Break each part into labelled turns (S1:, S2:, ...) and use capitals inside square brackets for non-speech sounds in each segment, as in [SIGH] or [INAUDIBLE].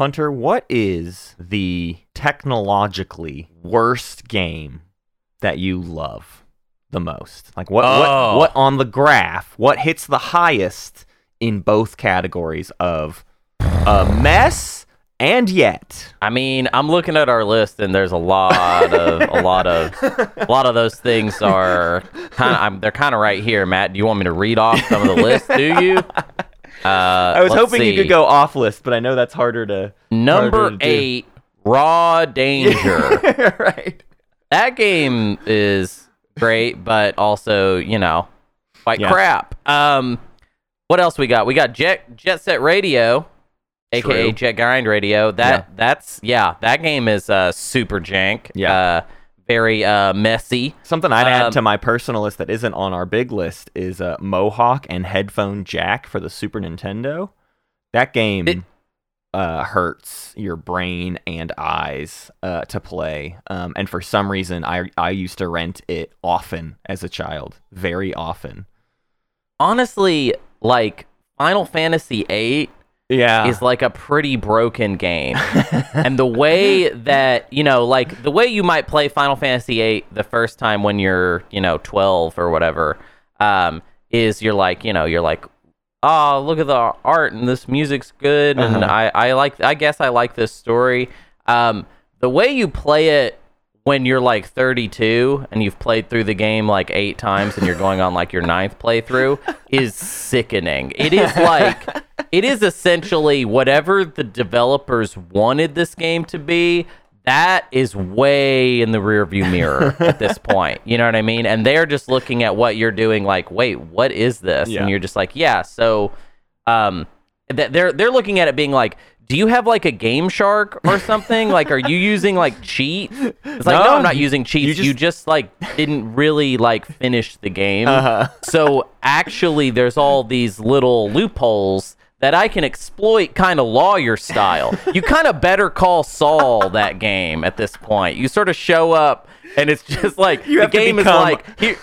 S1: Hunter, what is the technologically worst game that you love the most? Like what
S2: Oh.
S1: what what on the graph, what hits the highest in both categories of a mess and yet?
S2: I mean, I'm looking at our list, and there's a lot of a lot of a lot of those things are kind of they're kind of right here. Matt, do you want me to read off some of the list? Do you? Uh,
S1: I was hoping you could go off list, but I know that's harder to
S2: number
S1: harder to do.
S2: eight. Raw Danger. [LAUGHS]
S1: right.
S2: that game is great, but also you know quite
S1: Yeah.
S2: crap. Um, what else we got? We got Jet Jet Set Radio, aka
S1: True.
S2: Jet Grind Radio. That that's yeah, that game is uh super jank.
S1: Yeah.
S2: uh, very uh messy.
S1: Something I'd
S2: Um,
S1: add to my personal list that isn't on our big list is uh, Mohawk and headphone jack for the Super Nintendo. That game
S2: It-
S1: uh, hurts your brain and eyes uh, to play, um, and for some reason, I I used to rent it often as a child, very often.
S2: Honestly, like Final Fantasy VIII
S1: Yeah,
S2: is like a pretty broken game. and the way [LAUGHS] that, you know, like the way you might play Final Fantasy VIII the first time when you're, you know, 12 or whatever, um, is you're like, you know, you're like, oh, look at the art and this music's good. And
S1: Uh-huh.
S2: I, I like, I guess I like this story. Um, the way you play it when you're like 32 and you've played through the game like eight times and you're [LAUGHS] going on like your ninth playthrough is sickening. It is like [LAUGHS] it is essentially whatever the developers wanted this game to be. That is way in the rearview mirror at this [LAUGHS] point. You know what I mean? And they're just looking at what you're doing, like, wait, what is this?
S1: Yeah.
S2: And you're just like, yeah. So, um, th- they're they're looking at it being like, do you have like a Game Shark or [LAUGHS] something? like, are you using like cheat? It's like, no,
S1: No,
S2: I'm not
S1: you-
S2: using cheats.
S1: you
S2: You
S1: just-
S2: just, like didn't really like finish the game.
S1: Uh-huh.
S2: So actually, there's all these little loopholes that I can exploit, kind of lawyer style. you kind of better call Saul that game at this point. You sort of show up, and it's just like
S1: You
S2: the game is like here.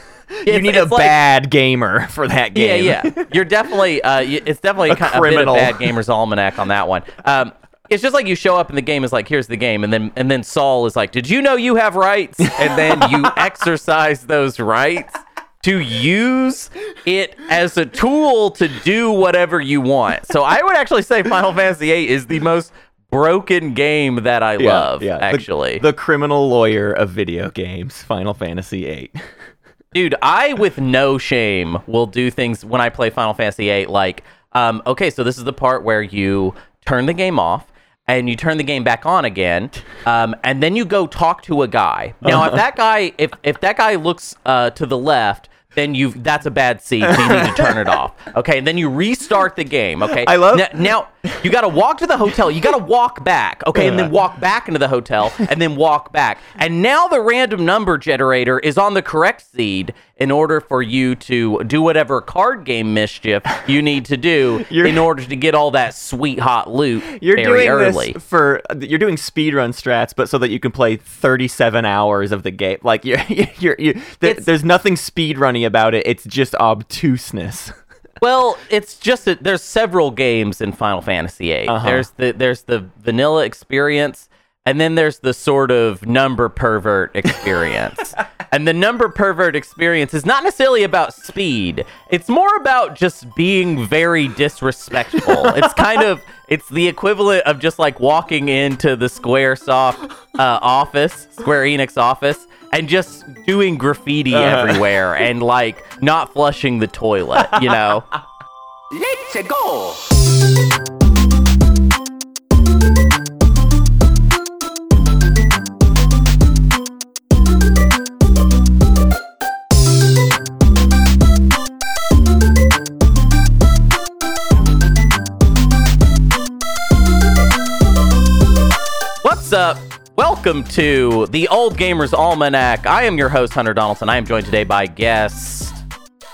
S1: You need a
S2: like-
S1: bad gamer [LAUGHS] for that game.
S2: yeah, yeah. You're definitely. Uh, it's definitely
S1: A
S2: a, kind, a bit
S1: criminal.
S2: of bad gamers almanac on that one. Um, it's just like you show up and the game is like, here's the game, and then and then Saul is like, did you know you have rights? And then you [LAUGHS] exercise those rights to use it as a tool to do whatever you want. So I would actually say Final Fantasy VIII is the most broken game that I
S1: Yeah,
S2: love.
S1: yeah. The-
S2: Actually,
S1: the, criminal lawyer of video games, Final Fantasy VIII. [LAUGHS]
S2: Dude, I with no shame will do things when I play Final Fantasy VIII. Like, um, okay, so this is the part where you turn the game off and you turn the game back on again, um, and then you go talk to a guy. Now, if that guy, if if that guy looks uh, to the left. Then you that's a bad seed. So you need to turn it off. [LAUGHS] Okay, and then you restart the game. Okay,
S1: I love-
S2: now, now you got to walk to the hotel. You got to walk back. Okay, and then walk back into the hotel, and then walk back. And now the random number generator is on the correct seed in order for you to do whatever card game mischief you need to do [LAUGHS] in order to get all that sweet hot loot
S1: You're
S2: very
S1: doing
S2: early.
S1: this for you're doing speedrun strats, but so that you can play 37 hours of the game. Like you're [LAUGHS] you're you. There, there's nothing speedrunny about it. It's just obtuseness. [LAUGHS]
S2: Well, it's just that there's several games in Final Fantasy VIII.
S1: Uh-huh.
S2: There's the there's the vanilla experience, and then there's the sort of number pervert experience. [LAUGHS] and the number pervert experience is not necessarily about speed. It's more about just being very disrespectful. [LAUGHS] it's kind of it's the equivalent of just like walking into the SquareSoft uh, office, Square Enix office, and just doing graffiti
S1: Uh-huh.
S2: everywhere and like not flushing the toilet, you know? [LAUGHS]
S3: Let's go!
S2: What's up? Welcome to the Old Gamers Almanac. I am your host, Hunter Donaldson. I am joined today by guest.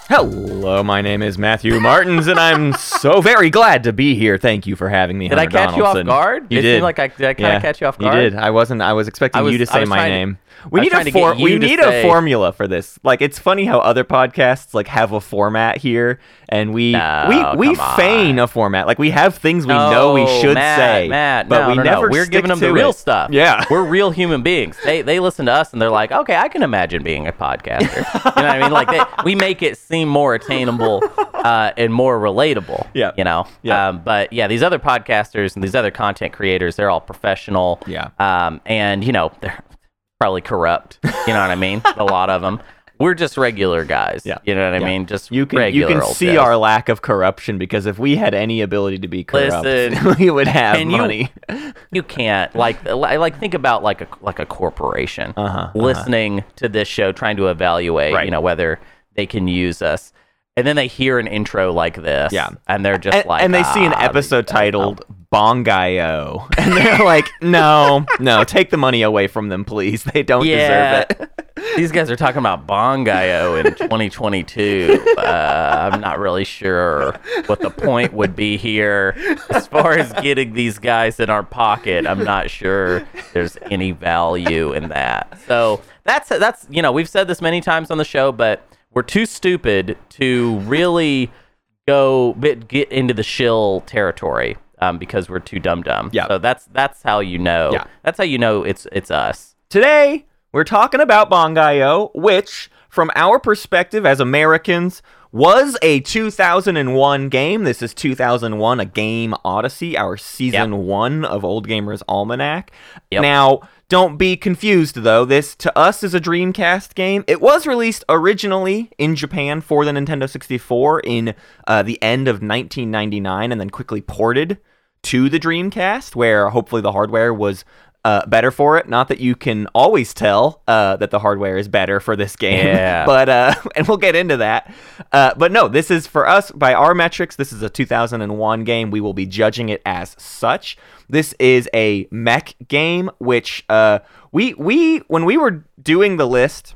S1: Hello, my name is Matthew Martins, and I'm so very glad to be here. Thank you for having me.
S2: Did I catch you off guard?
S1: You
S2: It
S1: did.
S2: seemed like I- did I kinda catch you off guard?
S1: You did. I wasn't. I was expecting
S2: I was-
S1: you to say my name. We need a for, we need
S2: say-
S1: a formula for this. Like it's funny how other podcasts like have a format here, and we
S2: No,
S1: we we
S2: come on.
S1: feign a format. Like we have things we know we should
S2: Matt,
S1: say,
S2: Matt,
S1: but
S2: no,
S1: we
S2: no, no.
S1: never.
S2: We're giving them the real stuff.
S1: Yeah. [LAUGHS]
S2: we're real human beings. They they listen to us and they're like, okay, I can imagine being a podcaster. you know what I mean? Like they, we make it seem more attainable uh, and more relatable.
S1: Yeah.
S2: you know.
S1: Yeah.
S2: Um, but yeah, these other podcasters and these other content creators, they're all professional.
S1: Yeah.
S2: Um, and you know they're probably corrupt. You know what I mean? a lot of them. We're just regular guys.
S1: Yeah.
S2: You know what I
S1: Yeah.
S2: mean? Just
S1: You can you can see
S2: guys.
S1: our lack of corruption because if we had any ability to be corrupt,
S2: Listen, [LAUGHS]
S1: we would have
S2: can you-
S1: money.
S2: You can't like like think about like a like a corporation
S1: Uh-huh, uh-huh.
S2: listening to this show, trying to evaluate,
S1: Right.
S2: you know, whether they can use us, and then they hear an intro like this,
S1: Yeah.
S2: and they're just
S1: and,
S2: like,
S1: and they see an
S2: "Ah,
S1: episode titled Bangai-O, [LAUGHS] and they're like, "No, no, take the money away from them, please. They don't
S2: Yeah.
S1: deserve it." [LAUGHS]
S2: These guys are talking about Bangai-O in [LAUGHS] 2022. Uh, I'm not really sure what the point would be here. As far as getting these guys in our pocket, I'm not sure there's any value in that. So that's that's you know we've said this many times on the show, but we're too stupid to really go bit, get into the shill territory um, because we're too dumb dumb.
S1: Yeah.
S2: So that's that's how you know.
S1: Yeah.
S2: That's how you know it's it's us.
S1: Today, we're talking about Bangai-O, which, from our perspective as Americans, was a 2001 game. This is 2001, a game Odyssey, our season one of Old Gamers Almanac.
S2: Yep.
S1: Now, don't be confused though. This to us is a Dreamcast game. It was released originally in Japan for the Nintendo 64 in uh, the end of 1999, and then quickly ported to the Dreamcast, where hopefully the hardware was uh, better for it. Not that you can always tell uh, that the hardware is better for this game,
S2: Yeah. [LAUGHS]
S1: but uh, [LAUGHS] and we'll get into that. Uh, but no, this is for us by our metrics. This is a 2001 game. We will be judging it as such. This is a mech game, which uh, we we when we were doing the list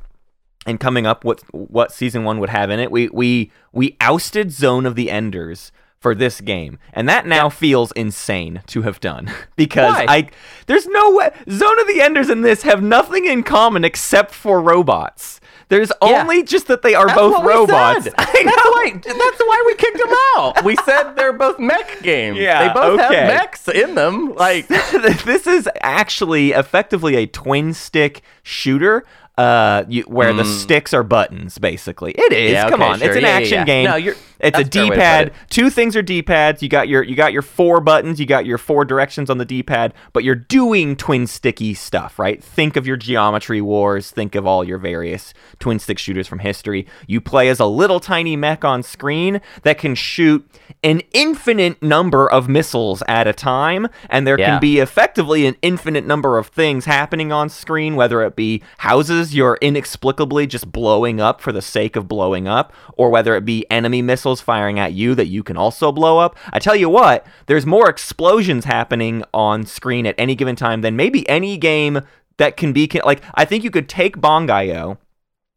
S1: and coming up with what season one would have in it, we we we ousted Zone of the Enders for this game, and that now feels insane to have done [LAUGHS] because
S2: Why?
S1: I there's no way Zone of the Enders and this have nothing in common except for robots. There's
S2: Yeah.
S1: only just that they are
S2: That's
S1: both robots. [LAUGHS] [LAUGHS]
S2: That's why. That's why we kicked them out. We said they're both mech games.
S1: Yeah,
S2: they both
S1: okay.
S2: have mechs in them. Like,
S1: this is actually effectively a twin stick shooter uh, you, where the sticks are buttons, basically. It is.
S2: Hmm. Yeah,
S1: Come
S2: okay,
S1: on,
S2: sure.
S1: it's an
S2: Yeah, yeah,
S1: action
S2: yeah.
S1: game.
S2: No, you're-
S1: it's a
S2: that's a fair way to put
S1: D-pad. Two things are D-pads. You got your you got your four buttons. You got your four directions on the D-pad, but you're doing twin sticky stuff, right? Think of your Geometry Wars. Think of all your various twin stick shooters from history. You play as a little tiny mech on screen that can shoot an infinite number of missiles at a time, and there
S2: Yeah.
S1: can be effectively an infinite number of things happening on screen, whether it be houses you're inexplicably just blowing up for the sake of blowing up, or whether it be enemy missiles firing at you that you can also blow up. I tell you what, there's more explosions happening on screen at any given time than maybe any game that can be like I think you could take Bangai-O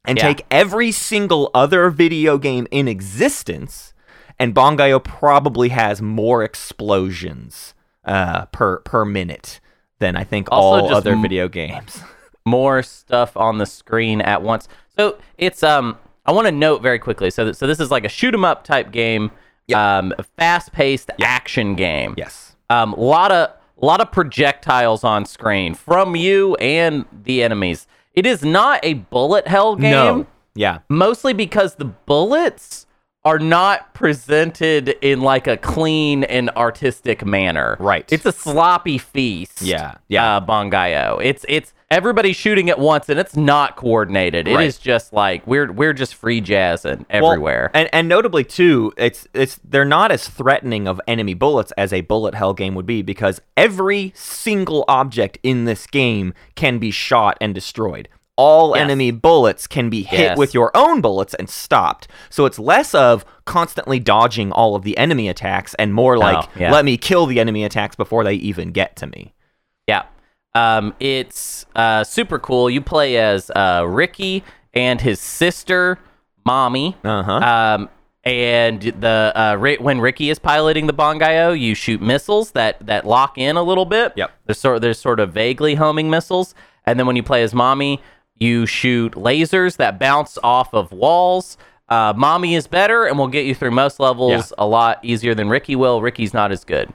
S1: and
S2: Yeah.
S1: take every single other video game in existence, and Bangai-O probably has more explosions uh, per per minute than I think
S2: Also
S1: all other
S2: m-
S1: video games. [LAUGHS]
S2: more stuff on the screen at once. So it's um. I want to note very quickly. So th- so this is like a shoot 'em up type game. Um, fast paced action game.
S1: Yes.
S2: Um, lot of lot of projectiles on screen from you and the enemies. It is not a bullet hell game.
S1: No. Yeah.
S2: mostly because the bullets are not presented in like a clean and artistic manner.
S1: Right.
S2: It's a sloppy feast.
S1: Yeah, yeah.
S2: Uh, Bangai-O. It's it's everybody shooting at once and it's not coordinated. It
S1: Right.
S2: is just like we're we're just free jazzing
S1: Well,
S2: everywhere.
S1: and and notably too, it's it's they're not as threatening of enemy bullets as a bullet hell game would be because every single object in this game can be shot and destroyed. All
S2: Yes.
S1: enemy bullets can be hit
S2: Yes.
S1: with your own bullets and stopped. So it's less of constantly dodging all of the enemy attacks and more oh, like
S2: yeah.
S1: let me kill the enemy attacks before they even get to me.
S2: Um, it's uh, super cool. You play as uh, Ricky and his sister, mommy.
S1: Uh-huh.
S2: Um, and the uh, Ri- when Ricky is piloting the Bangai-O, you shoot missiles that that lock in a little bit.
S1: Yep.
S2: They're sort there's sort of vaguely homing missiles, and then when you play as mommy, you shoot lasers that bounce off of walls. Uh, mommy is better and will get you through most levels
S1: Yeah.
S2: a lot easier than Ricky will. Ricky's not as good.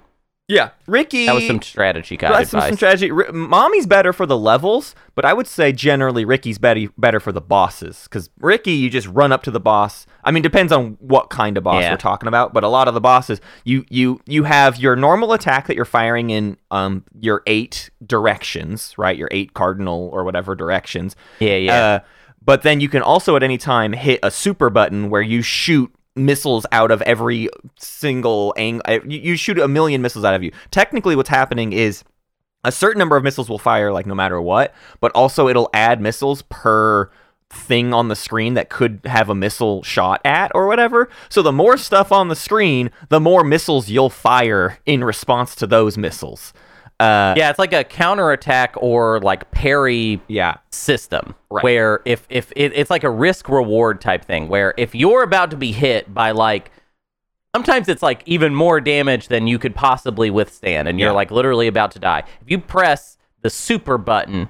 S1: Yeah, Ricky.
S2: That was some strategy guide
S1: That's some, some strategy. R- Mommy's better for the levels, but I would say generally Ricky's better better for the bosses because Ricky, you just run up to the boss. I mean, depends on what kind of boss
S2: Yeah.
S1: we're talking about, but a lot of the bosses, you you you have your normal attack that you're firing in um your eight directions, right? Your eight cardinal or whatever directions.
S2: Yeah, yeah.
S1: Uh, but then you can also at any time hit a super button where you shoot missiles out of every single angle. You, shoot a million missiles out of you. Technically, what's happening is a certain number of missiles will fire like no matter what, but also it'll add missiles per thing on the screen that could have a missile shot at or whatever. So the more stuff on the screen, the more missiles you'll fire in response to those missiles. Uh,
S2: yeah, it's like a counterattack or like parry
S1: yeah.
S2: system
S1: Right.
S2: where if if it, it's like a risk reward type thing where if you're about to be hit by like sometimes it's like even more damage than you could possibly withstand and you're
S1: Yeah.
S2: like literally about to die if you press the super button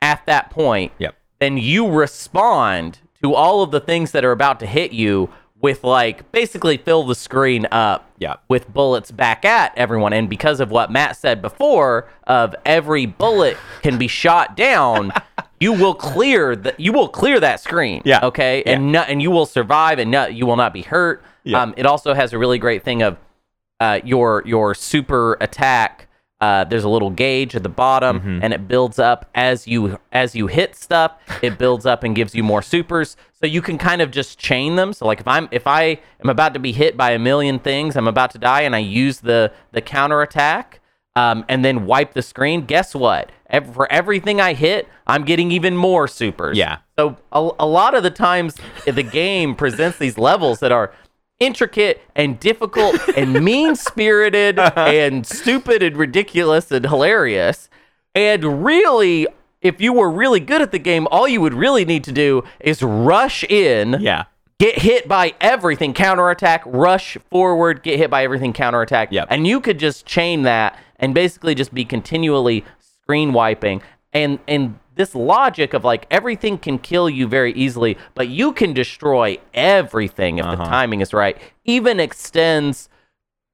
S2: at that point
S1: Yep.
S2: then you respond to all of the things that are about to hit you with like basically fill the screen up
S1: Yeah.
S2: with bullets back at everyone and because of what Matt said before of every bullet can be shot down [LAUGHS] you will clear the, you will clear that screen
S1: Yeah.
S2: okay and no, and you will survive and you will not be hurt
S1: Yeah.
S2: um, it also has a really great thing of uh, your your super attack. Uh, there's a little gauge at the bottom,
S1: Mm-hmm.
S2: and it builds up as you as you hit stuff. It builds up and gives you more supers, so you can kind of just chain them. So like if I'm if I am about to be hit by a million things, I'm about to die, and I use the the counter attack, um, and then wipe the screen. Guess what? Ev- for everything I hit, I'm getting even more supers.
S1: Yeah.
S2: So a, a lot of the times the game presents these levels that are intricate and difficult and [LAUGHS] mean spirited and stupid and ridiculous and hilarious. And really, if you were really good at the game, all you would really need to do is rush in,
S1: Yeah.
S2: get hit by everything, counterattack, rush forward, get hit by everything, counterattack.
S1: Yep.
S2: And you could just chain that and basically just be continually screen wiping. And and this logic of like everything can kill you very easily, but you can destroy everything if the timing is right, even extends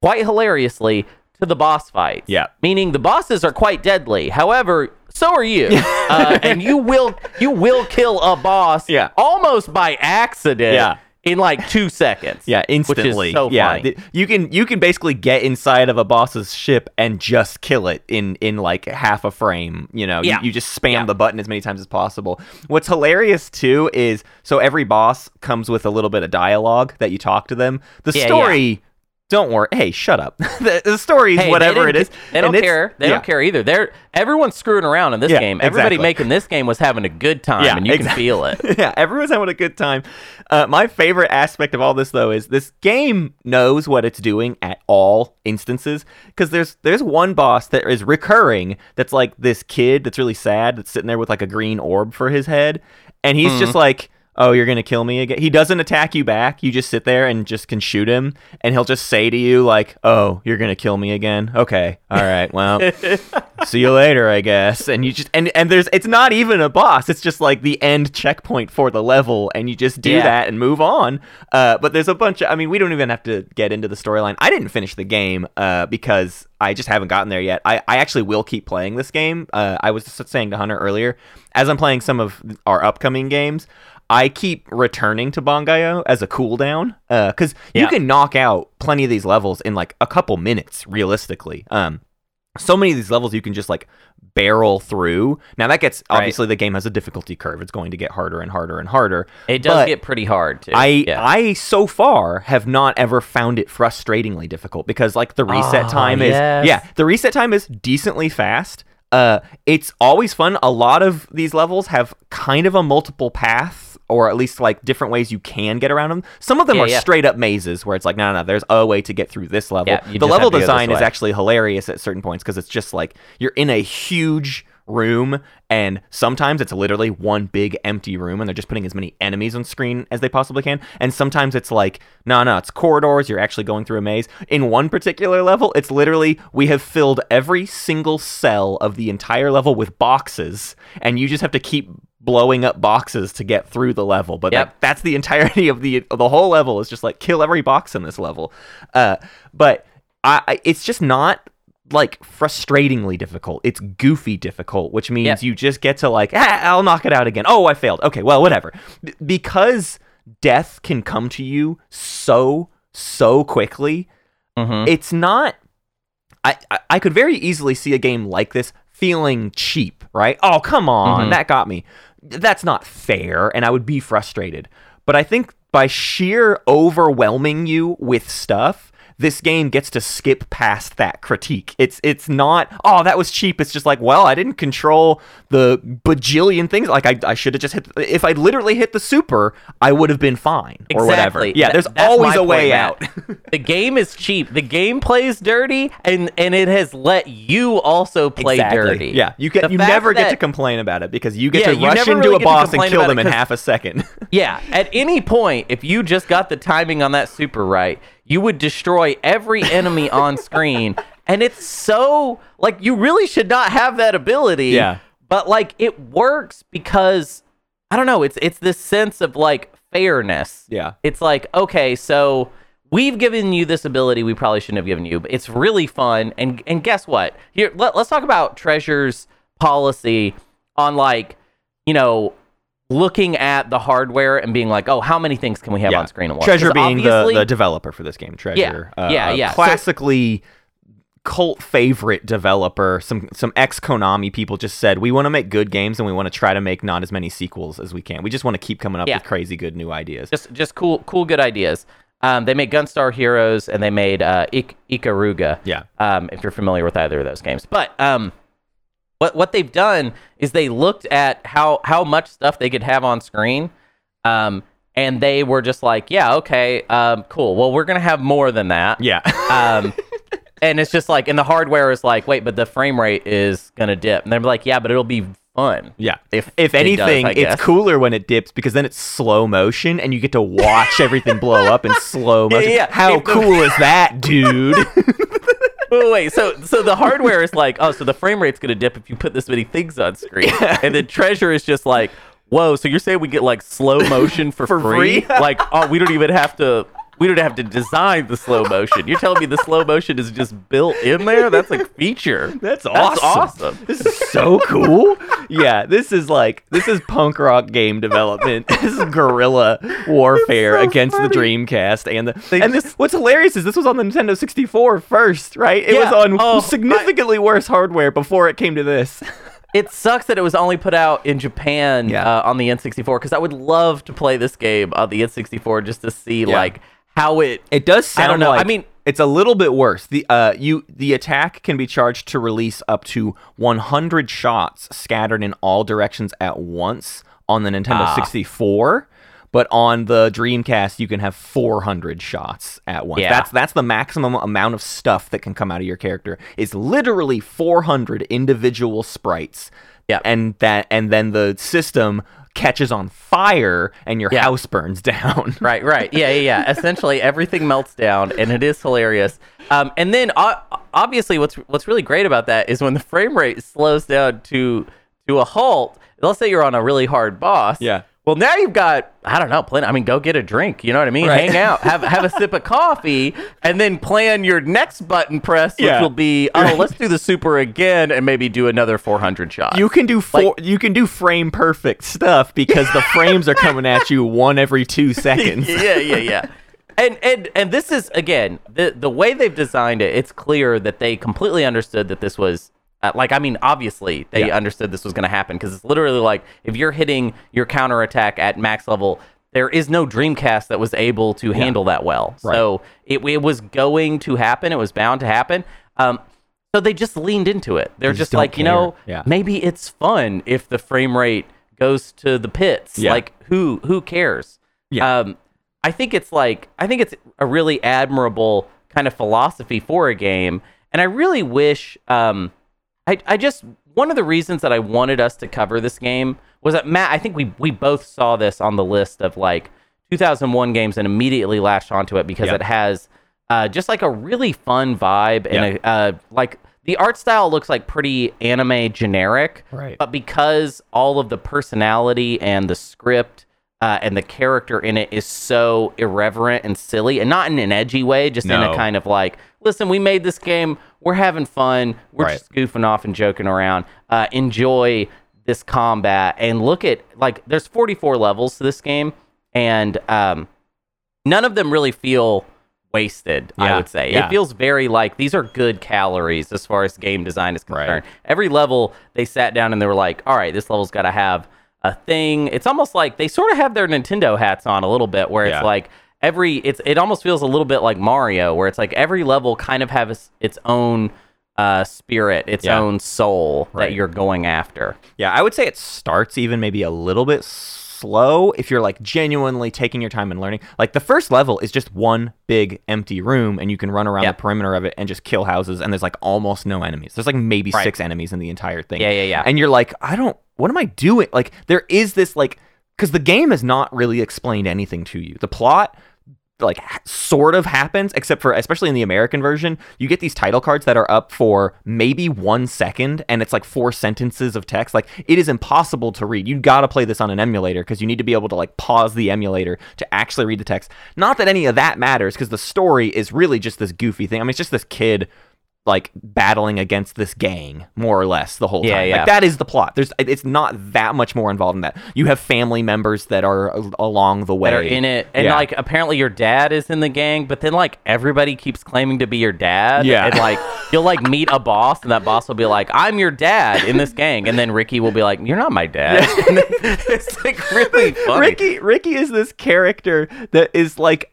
S2: quite hilariously to the boss fights.
S1: Yeah.
S2: Meaning the bosses are quite deadly. However, so are you. [LAUGHS] uh, and you will you will kill a boss
S1: Yeah.
S2: almost by accident
S1: Yeah.
S2: In like two seconds.
S1: Yeah, instantly.
S2: So
S1: yeah, th- you can you can basically get inside of a boss's ship and just kill it in in like half a frame. You know, You-
S2: Yeah.
S1: you, just spam
S2: Yeah.
S1: the button as many times as possible. What's hilarious too is so every boss comes with a little bit of dialogue that you talk to them. The
S2: Yeah,
S1: story. Don't worry. Hey, shut up. [LAUGHS] the, the story is
S2: Hey,
S1: whatever it is.
S2: They don't care. They
S1: yeah.
S2: don't care either. They're everyone's screwing around in this
S1: Yeah,
S2: game. Everybody
S1: exactly.
S2: making this game was having a good time,
S1: Yeah,
S2: and you can feel it. [LAUGHS]
S1: yeah, everyone's having a good time. Uh, my favorite aspect of all this, though, is this game knows what it's doing at all instances. Because there's there's one boss that is recurring. That's like this kid that's really sad. That's sitting there with like a green orb for his head, and he's just like. Oh, you're gonna kill me again. He doesn't attack you back. You just sit there and just can shoot him, and he'll just say to you like, "Oh, you're gonna kill me again." Okay, all right. Well, [LAUGHS] see you later, I guess. And you just and and there's it's not even a boss. It's just like the end checkpoint for the level, and you just do
S2: Yeah.
S1: that and move on. Uh, but there's a bunch of. I mean, we don't even have to get into the storyline. I didn't finish the game uh, because I just haven't gotten there yet. I, I actually will keep playing this game. Uh, I was just saying to Hunter earlier, as I'm playing some of our upcoming games. I keep returning to Bangai-O as a cooldown because you
S2: Yeah.
S1: can knock out plenty of these levels in like a couple minutes, realistically. Um, so many of these levels you can just like barrel through. Now that gets
S2: Right.
S1: obviously the game has a difficulty curve. It's going to get harder and harder and harder.
S2: It does get pretty hard too.
S1: I
S2: yeah.
S1: I so far have not ever found it frustratingly difficult because like the reset
S2: Ah,
S1: time is yeah the reset time is decently fast. Uh, it's always fun. A lot of these levels have kind of a multiple path, or at least like different ways you can get around them. Some of them
S2: Yeah,
S1: are
S2: yeah.
S1: straight up mazes where it's like, no, no, no, there's a way to get through this level.
S2: Yeah,
S1: the level
S2: have to go this
S1: design is actually hilarious at certain points because it's just like you're in a huge room and sometimes it's literally one big empty room and they're just putting as many enemies on screen as they possibly can. And sometimes it's like no no it's corridors you're actually going through a maze. In one particular level it's literally we have filled every single cell of the entire level with boxes and you just have to keep blowing up boxes to get through the level. But
S2: Yep.
S1: that, that's the [LAUGHS] entirety of the of the whole level is just like kill every box in this level. Uh but I, I it's just not like frustratingly difficult. It's goofy difficult, which means
S2: Yeah.
S1: you just get to like, ah, I'll knock it out again. Oh, I failed. Okay, well, whatever. B- because death can come to you so so quickly.
S2: Mhm.
S1: It's not. I, I I could very easily see a game like this feeling cheap, right? Oh, come on,
S2: Mhm.
S1: that got me. That's not fair, and I would be frustrated. But I think by sheer overwhelming you with stuff, this game gets to skip past that critique. It's it's not, oh, that was cheap. It's just like, well, I didn't control the bajillion things. Like I, I should have just hit. If I literally hit the super, I would have been fine or whatever. Yeah,
S2: Th-
S1: there's
S2: that's
S1: always a way out. [LAUGHS] [LAUGHS]
S2: The game is cheap. The game plays dirty, and and it has let you also play dirty.
S1: Yeah, you get
S2: The
S1: you never get to complain about it because you get
S2: Yeah,
S1: to
S2: you
S1: rush into
S2: really
S1: a boss and kill them in half a second. [LAUGHS]
S2: Yeah, at any point, if you just got the timing on that super right, you would destroy every enemy on screen. [LAUGHS] And it's so like you really should not have that ability.
S1: Yeah.
S2: But like it works because I don't know, it's it's this sense of like fairness.
S1: Yeah.
S2: It's like, okay, so we've given you this ability we probably shouldn't have given you, but it's really fun. And and guess what? Here let, let's talk about Treasure's policy on like, you know, looking at the hardware and being like, oh, how many things can we have on screen at once?
S1: Treasure being the, the developer for this game. Treasure. uh,
S2: yeah,
S1: a
S2: yeah. So-
S1: Classically cult favorite developer. Some some ex Konami people just said we want to make good games and we want to try to make not as many sequels as we can. We just want to keep coming up
S2: Yeah.
S1: with crazy good new ideas.
S2: just just cool cool good ideas. Um, they made Gunstar Heroes and they made uh, Ik- Ikaruga.
S1: Yeah.
S2: Um, if you're familiar with either of those games, but um, what what they've done is they looked at how how much stuff they could have on screen, um, and they were just like, yeah, okay, um, cool. Well, we're gonna have more than that.
S1: yeah.
S2: Um, and it's just like, and the hardware is like, wait, but the frame rate is gonna dip, and they're like, yeah, but it'll be fun.
S1: Yeah.
S2: If
S1: if
S2: it does,
S1: anything, it's cooler when it dips because then it's slow motion and you get to watch everything blow up in slow [LAUGHS] motion.
S2: yeah.
S1: How
S2: If the-
S1: cool is that, dude? [LAUGHS]
S2: Wait, wait, so so the hardware is like, oh, so the frame rate's gonna dip if you put this many things on screen, and the treasure is just like, whoa, so you're saying we get like slow motion [LAUGHS] for,
S1: For
S2: free?
S1: free?
S2: like, oh, we don't even have to. We don't have to design the slow motion. You're telling me the slow motion is just built in there? That's a feature. [LAUGHS]
S1: That's
S2: That's
S1: awesome.
S2: awesome.
S1: This is so cool. yeah, this is like this is punk rock game development. [LAUGHS] this is guerrilla warfare
S2: so
S1: against
S2: funny.
S1: the Dreamcast and the
S2: They
S1: and this, what's hilarious is this was on the Nintendo 64 first, right? It was on
S2: Oh,
S1: significantly worse hardware before it came to this. [LAUGHS]
S2: It sucks that it was only put out in Japan
S1: Yeah.
S2: uh, on the N64 because I would love to play this game on the N64 just to see like how it.
S1: It does sound I
S2: don't know. I mean-
S1: it's a little bit worse. The uh you the attack can be charged to release up to 100 shots scattered in all directions at once on the Nintendo
S2: Ah.
S1: 64, but on the Dreamcast you can have 400 shots at once.
S2: Yeah.
S1: That's that's the maximum amount of stuff that can come out of your character. Is literally 400 individual sprites.
S2: Yeah.
S1: And that and then the system catches on fire and your
S2: Yeah.
S1: house burns down. [LAUGHS]
S2: Right, right. Yeah, yeah, yeah. Essentially, everything melts down, and it is hilarious. Um, and then, uh, obviously, what's what's really great about that is when the frame rate slows down to to a halt. Let's say you're on a really hard boss.
S1: Yeah.
S2: Well, now you've got I don't know. Plan. I mean, go get a drink. You know what I mean?
S1: Right.
S2: Hang out, have have a sip of [LAUGHS] coffee, and then plan your next button press, which
S1: Yeah.
S2: will be oh, [LAUGHS] let's do the super again, and maybe do another 400 shots.
S1: You can do four, you can do frame perfect stuff because the frames are coming at you one every two [LAUGHS] seconds.
S2: yeah, yeah, yeah. And and and this is again the the way they've designed it. It's clear that they completely understood that this was uh, like I mean obviously they
S1: Yeah.
S2: understood this was going to happen because it's literally like if you're hitting your counter attack at max level, there is no Dreamcast that was able to handle that well. So it it was going to happen. It was bound to happen. Um, so they just leaned into it. They're
S1: just
S2: just,
S1: don't
S2: like, you know.
S1: Yeah.
S2: maybe it's fun if the frame rate goes to the pits.
S1: Yeah.
S2: Like who who cares?
S1: Yeah.
S2: Um, I think it's like I think it's a really admirable kind of philosophy for a game, and I really wish. Um, I I just one of the reasons that I wanted us to cover this game was that Matt, I think we we both saw this on the list of like 2001 games and immediately latched onto it because
S1: Yep.
S2: it has uh, just like a really fun vibe and
S1: Yep.
S2: a, uh, like the art style looks like pretty anime generic,
S1: Right.
S2: But because all of the personality and the script uh, and the character in it is so irreverent and silly, and not in an edgy way, just in a kind of like, listen, we made this game, we're having fun, we're
S1: Right.
S2: just goofing off and joking around. Uh, enjoy this combat and look at like there's 44 levels to this game, and um, none of them really feel wasted. I would say
S1: yeah.
S2: it feels very like these are good calories as far as game design is
S1: Right.
S2: concerned. Every level they sat down and they were like, all right, this level's got to have a thing. It's almost like they sort of have their Nintendo hats on a little bit, where
S1: Yeah.
S2: it's like every it's it almost feels a little bit like Mario, where it's like every level kind of has its own uh, spirit, its
S1: Yeah.
S2: own soul
S1: Right.
S2: that you're going after.
S1: Yeah, I would say it starts even maybe a little bit slow if you're like genuinely taking your time and learning. Like the first level is just one big empty room and you can run around
S2: Yeah.
S1: the perimeter of it and just kill houses and there's like almost no enemies. There's like maybe
S2: Right.
S1: 6 enemies in the entire thing.
S2: Yeah, yeah, yeah.
S1: And you're like, I don't what am I doing? Like there is this like cuz the game has not really explained anything to you. The plot like sort of happens except for especially in the american version you get these title cards that are up for maybe one second and it's like four sentences of text. Like it is impossible to read. You gotta play this on an emulator because you need to be able to like pause the emulator to actually read the text. Not that any of that matters because the story is really just this goofy thing. I mean it's just this kid like battling against this gang more or less the whole
S2: Yeah,
S1: time
S2: yeah.
S1: like that is the plot there's it's not that much more involved in that you have family members that are along the way
S2: that are in it. And
S1: Yeah.
S2: like apparently your dad is in the gang, but then like everybody keeps claiming to be your dad.
S1: Yeah.
S2: And like [LAUGHS] you'll like meet a boss and that boss will be like, I'm your dad in this gang. And then Ricky will be like, You're not my dad. [LAUGHS] It's like really [LAUGHS] funny.
S1: Ricky Ricky is this character that is like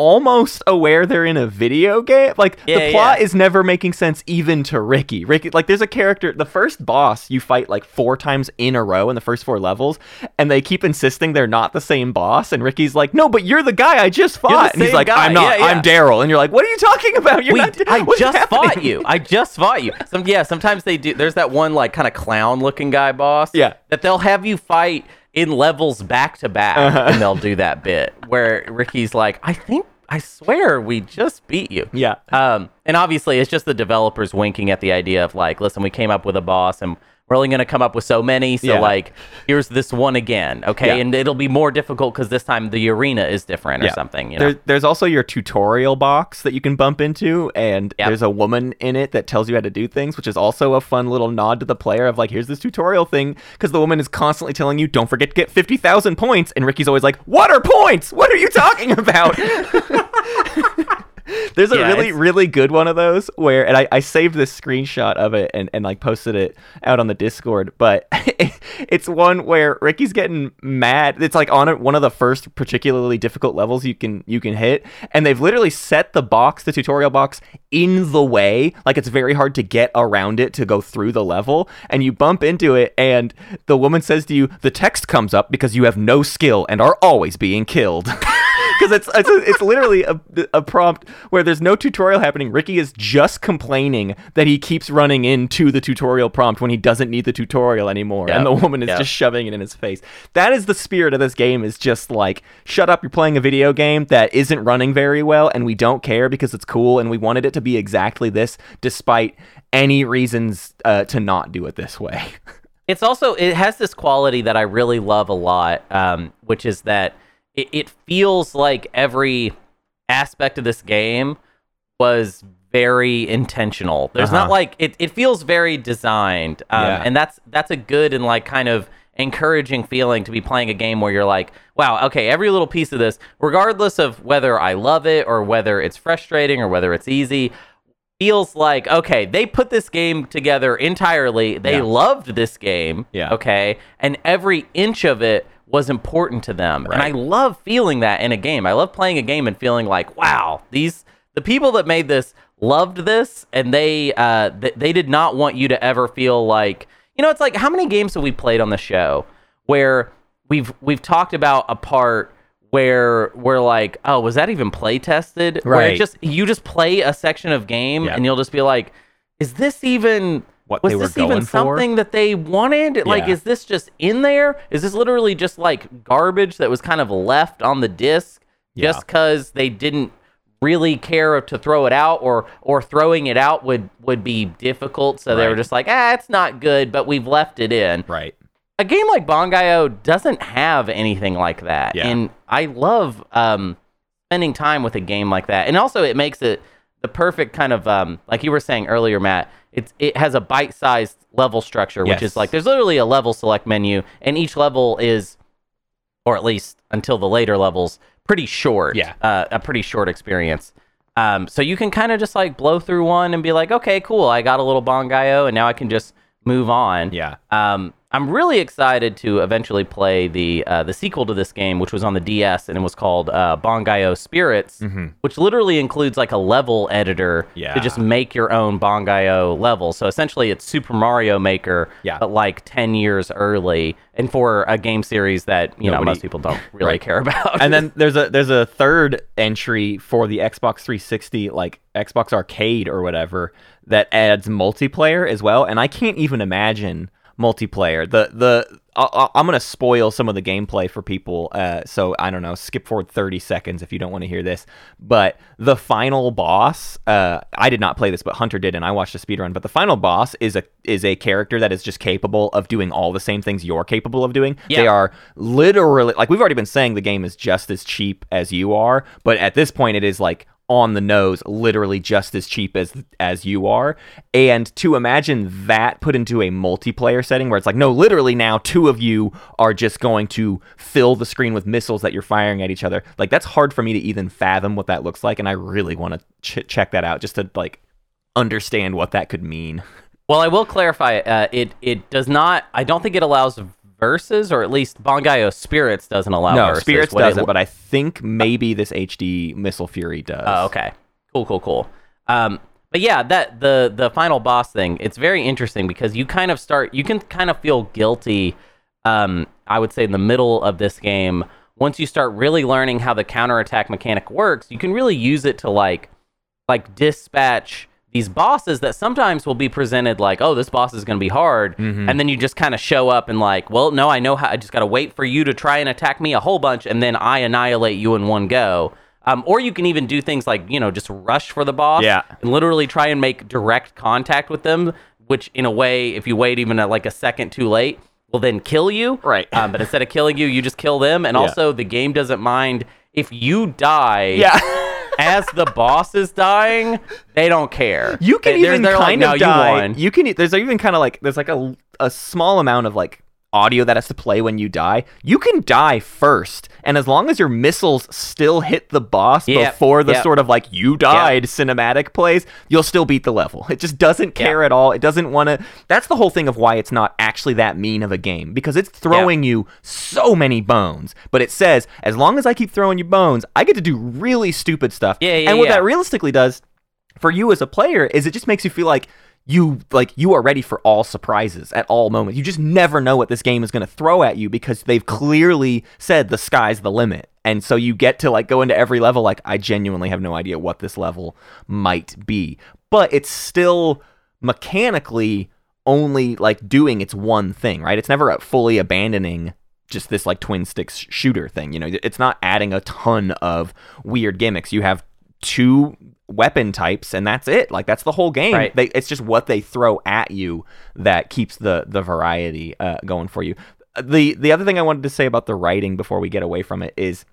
S1: almost aware they're in a video game. Like
S2: Yeah,
S1: the plot
S2: yeah.
S1: is never making sense even to Ricky. Ricky like there's a character the first boss you fight like four times in a row in the first four levels and they keep insisting they're not the same boss and Ricky's like, "No, but you're the guy I just fought." and he's like,
S2: guy.
S1: "I'm not.
S2: Yeah.
S1: I'm Daryl." And you're like, "What are you talking about? You're
S2: we,
S1: not
S2: I just
S1: happening?"
S2: fought you. I just fought you. Some yeah, sometimes they do there's that one like kind of clown looking guy boss.
S1: Yeah.
S2: That they'll have you fight in levels back to back
S1: Uh-huh.
S2: and they'll do that bit where Ricky's like, I think I swear we just beat you.
S1: Yeah.
S2: Um, and obviously, it's just the developers winking at the idea of like, listen, we came up with a boss, and we're only going to come up with so many. So
S1: Yeah.
S2: like, here's this one again, okay?
S1: Yeah.
S2: And it'll be more difficult because this time the arena is different or
S1: Yeah.
S2: something. You know?
S1: There, there's also your tutorial box that you can bump into, and
S2: Yep.
S1: there's a woman in it that tells you how to do things, which is also a fun little nod to the player of like, here's this tutorial thing, because the woman is constantly telling you, don't forget to get 50,000 points, and Ricky's always like, what are points? What are you talking about? [LAUGHS] [LAUGHS] There's a
S2: Yeah,
S1: really,
S2: it's-
S1: really good one of those where, and I, I saved this screenshot of it and, and like posted it out on the Discord, but [LAUGHS] it's one where Ricky's getting mad. It's like on a, one of the first particularly difficult levels you can you can hit, and they've literally set the box, the tutorial box, in the way. Like it's very hard to get around it to go through the level, and you bump into it, and the woman says to you, "The text comes up because you have no skill and are always being killed." [LAUGHS] because it's it's, it's literally a, a prompt where there's no tutorial happening. Ricky is just complaining that he keeps running into the tutorial prompt when he doesn't need the tutorial anymore, and the woman is
S2: yep.
S1: just shoving it in his face. That is the spirit of this game. Is just like, shut up, you're playing a video game that isn't running very well, and we don't care because it's cool, and we wanted it to be exactly this, despite any reasons uh, to not do it this way. [LAUGHS]
S2: it's also it has this quality that I really love a lot, um, which is that it, it feels like every aspect of this game was very intentional. There's not
S1: Uh-huh.
S2: like it, it feels very designed, um,
S1: Yeah.
S2: and that's that's a good and like kind of encouraging feeling to be playing a game where you're like, wow, okay, every little piece of this, regardless of whether I love it or whether it's frustrating or whether it's easy, feels like okay they put this game together entirely they
S1: Yeah.
S2: loved this game
S1: Yeah.
S2: okay and every inch of it was important to them and i love feeling that in a game i love playing a game and feeling like wow these the people that made this loved this and they uh th- they did not want you to ever feel like you know it's like how many games have we played on the show where we've we've talked about a part where we're like, oh, was that even play tested? Where it
S1: Right.
S2: just you just play a section of game and you'll just be like, is this even
S1: what
S2: was
S1: they were
S2: this
S1: going
S2: even
S1: for.
S2: something that they wanted? Like, is this just in there? Is this literally just like garbage that was kind of left on the disc
S1: Yeah.
S2: just because they didn't really care to throw it out, or or throwing it out would would be difficult? So they were just like, ah, it's not good, but we've left it in.
S1: Right.
S2: A game like Bangai-O doesn't have anything like that,
S1: Yeah.
S2: and I love um, spending time with a game like that. And also, it makes it the perfect kind of um, like you were saying earlier, Matt. It's it has a bite-sized level structure, which
S1: Yes.
S2: is like there's literally a level select menu, and each level is, or at least until the later levels, pretty short.
S1: Yeah.
S2: uh, a pretty short experience. Um, so you can kind of just like blow through one and be like, okay, cool, I got a little Bangai-O, and now I can just move on.
S1: Yeah.
S2: Um, I'm really excited to eventually play the uh, the sequel to this game, which was on the DS and it was called uh, Bangai-O Spirits, which literally includes like a level editor
S1: Mm-hmm. Yeah.
S2: to just make your own Bangai-O level. So essentially, it's Super Mario Maker,
S1: Yeah.
S2: but like ten years early, and for a game series that you know most people don't [LAUGHS] really
S1: Right.
S2: care about.
S1: and then [LAUGHS] there's a there's a third entry for the Xbox 360 like Xbox Arcade or whatever that adds multiplayer as well and I can't even imagine multiplayer the the I- I'm gonna spoil some of the gameplay for people, uh, so I don't know. Skip forward 30 seconds if you don't want to hear this. But the final boss, uh, I did not play this, but Hunter did, and I watched a speedrun. But the final boss is a is a character that is just capable of doing all the same things you're capable of doing.
S2: Yeah.
S1: They are literally like we've already been saying the game is just as cheap as you are, but at this point it is like on the nose, literally just as cheap as as you are. And to imagine that put into a multiplayer setting where it's like, no, literally now two of you are just going to fill the screen with missiles that you're firing at each other. Like that's hard for me to even fathom what that looks like, and I really want to ch- check that out just to like understand what that could mean.
S2: Well, I will clarify. Uh, it it does not. I don't think it allows verses, or at least Bangai-O Spirits doesn't allow
S1: no,
S2: verses.
S1: Spirits
S2: What
S1: doesn't, but I think maybe this HD Missile Fury does.
S2: Oh, okay. Cool, cool, cool. Um, but yeah, that the the final boss thing, it's very interesting because you kind of start you can kind of feel guilty um I would say in the middle of this game once you start really learning how the counterattack mechanic works, you can really use it to like like dispatch these bosses that sometimes will be presented like, oh, this boss is going to be hard, and then you just kind of show up and like, well, no, I know how. I just got to wait for you to try and attack me a whole bunch, and then I annihilate you in one go. Um, or you can even do things like you know just rush for the boss,
S1: Yeah.
S2: and literally try and make direct contact with them, which in a way, if you wait even at like a second too late, will then kill you.
S1: Right.
S2: Um, but instead of killing you, you just kill them, and
S1: Yeah.
S2: also the game doesn't mind if you die
S1: Yeah. [LAUGHS]
S2: as the boss is dying, they don't care.
S1: You can
S2: They- they're-
S1: even
S2: they're like,
S1: kind
S2: "No,
S1: of die.
S2: You.
S1: You can. There's even kind of like there's like a a small amount of like audio that has to play when you die. You can die first, and as long as your missiles still hit the boss
S2: Yep,
S1: before the
S2: yep.
S1: sort of like you died cinematic plays, you'll still beat the level. It just doesn't care at all. It doesn't want to. That's the whole thing of why it's not actually that mean of a game because it's throwing you so many bones. But it says as long as I keep throwing you bones, I get to do really stupid stuff.
S2: Yeah, yeah,
S1: And what
S2: yeah.
S1: that realistically does for you as a player is it just makes you feel like you like you are ready for all surprises at all moments. You just never know what this game is going to throw at you because they've clearly said the sky's the limit. And so you get to like go into every level like I genuinely have no idea what this level might be. But it's still mechanically only like doing its one thing, right? It's never fully abandoning just this like twin sticks shooter thing. You know, it's not adding a ton of weird gimmicks. You have two weapon types and that's it. Like that's the whole game.
S2: Right.
S1: They, it's just what they throw at you that keeps the the variety uh, going for you. The the other thing I wanted to say about the writing before we get away from it is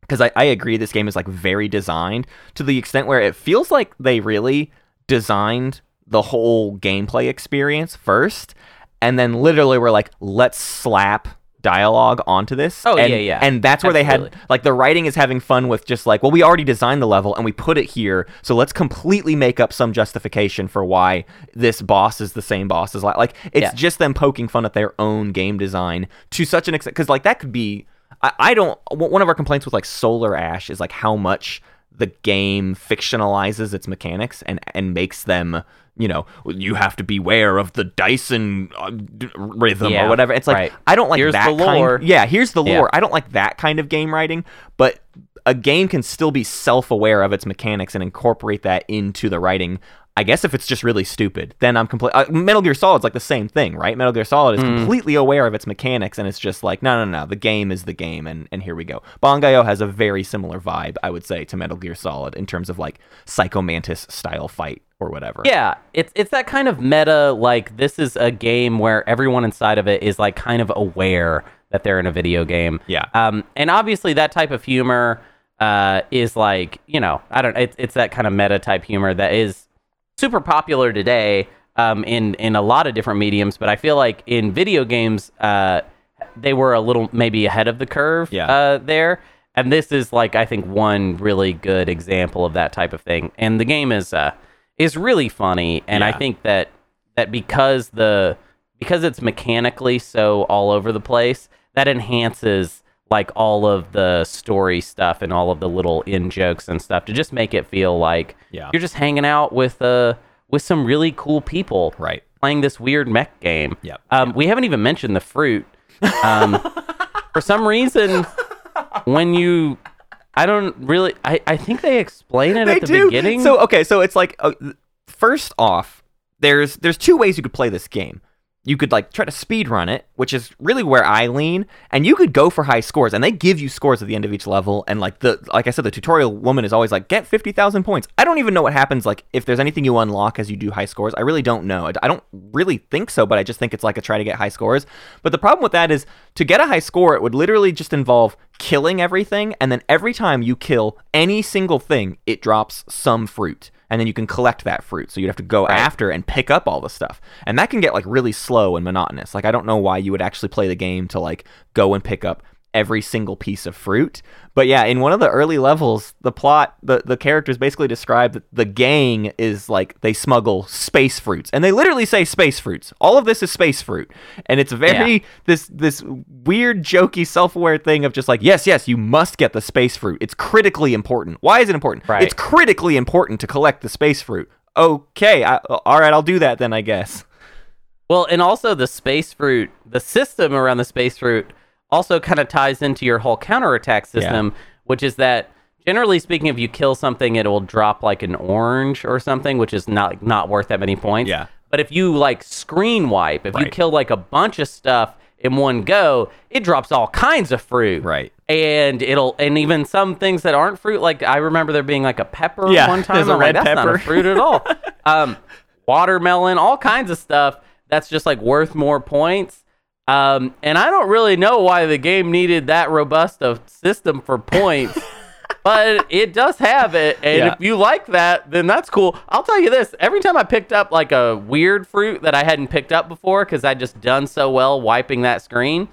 S1: because I, I agree this game is like very designed to the extent where it feels like they really designed the whole gameplay experience first and then literally were like let's slap dialogue onto this
S2: Oh,
S1: and,
S2: yeah, yeah.
S1: and that's where they had like the writing is having fun with just like well we already designed the level and we put it here so let's completely make up some justification for why this boss is the same boss as la- like it's
S2: Yeah.
S1: just them poking fun at their own game design to such an extent because like that could be I, I don't one of our complaints with like solar ash is like how much the game fictionalizes its mechanics and and makes them you know you have to beware of the dyson uh, rhythm
S2: Yeah,
S1: or whatever it's like
S2: right.
S1: i don't like
S2: Here's
S1: that
S2: lore.
S1: kind yeah here's the
S2: Yeah.
S1: lore i don't like that kind of game writing but a game can still be self-aware of its mechanics and incorporate that into the writing I guess if it's just really stupid, then I'm complete. Uh, Metal Gear Solid's like the same thing, right? Metal Gear Solid is completely aware of its mechanics, and it's just like, no, no, no, the game is the game, and and here we go. Bangai-O has a very similar vibe, I would say, to Metal Gear Solid in terms of like Psycho Mantis style fight or whatever.
S2: Yeah, it's it's that kind of meta. Like this is a game where everyone inside of it is like kind of aware that they're in a video game.
S1: Yeah.
S2: Um, and obviously that type of humor uh, is like you know I don't. It's it's that kind of meta type humor that is super popular today. Um, in in a lot of different mediums, but I feel like in video games, uh, they were a little maybe ahead of the curve.
S1: Yeah.
S2: Uh, there. And this is like I think one really good example of that type of thing. And the game is uh is really funny and I think that that because the because it's mechanically so all over the place, that enhances like all of the story stuff and all of the little in jokes and stuff to just make it feel like
S1: Yeah.
S2: you're just hanging out with uh with some really cool people
S1: Right.
S2: playing this weird mech game.
S1: Yep.
S2: Um, We haven't even mentioned the fruit. Um, [LAUGHS] for some reason, when you, I don't really, I, I think they explain it
S1: they
S2: at the
S1: do.
S2: beginning.
S1: So okay, so it's like uh, first off, there's there's two ways you could play this game. You could like try to speed run it, which is really where I lean, and you could go for high scores, and they give you scores at the end of each level. And like the like I said, the tutorial woman is always like, get fifty thousand points. I don't even know what happens like if there's anything you unlock as you do high scores. I really don't know. I, I don't really think so, but I just think it's like a try to get high scores. But the problem with that is to get a high score, it would literally just involve killing everything, and then every time you kill any single thing, it drops some fruit. And then you can collect that fruit. So you'd have to go after and pick up all the stuff. And that can get like really slow and monotonous. Like I don't know why you would actually play the game to like go and pick up every single piece of fruit. But yeah, in one of the early levels, the plot, the, the characters basically describe that the gang is like they smuggle space fruits. And they literally say space fruits. All of this is space fruit. And it's very
S2: Yeah.
S1: this this weird jokey self-aware thing of just like, yes, yes, you must get the space fruit. It's critically important. Why is it important?
S2: Right.
S1: It's critically important to collect the space fruit. Okay, I, all right, I'll do that then, I guess.
S2: well, and also the space fruit, the system around the space fruit also kind of ties into your whole counterattack system, which is that generally speaking, if you kill something, it will drop like an orange or something, which is not not worth that many points.
S1: Yeah.
S2: But if you like screen wipe, if you kill like a bunch of stuff in one go, it drops all kinds of fruit.
S1: Right.
S2: And it'll and even some things that aren't fruit, like I remember there being like a pepper
S1: Yeah,
S2: one [LAUGHS] time.
S1: there's a
S2: I'm like,
S1: red
S2: That's not
S1: pepper."
S2: a fruit at all. [LAUGHS] um, watermelon, all kinds of stuff that's just like worth more points. Um, and I don't really know why the game needed that robust of system for points. [LAUGHS] but it does have it, and
S1: Yeah.
S2: if you like that, then that's cool. I'll tell you this: every time I picked up like a weird fruit that I hadn't picked up before, because I'd just done so well wiping that screen,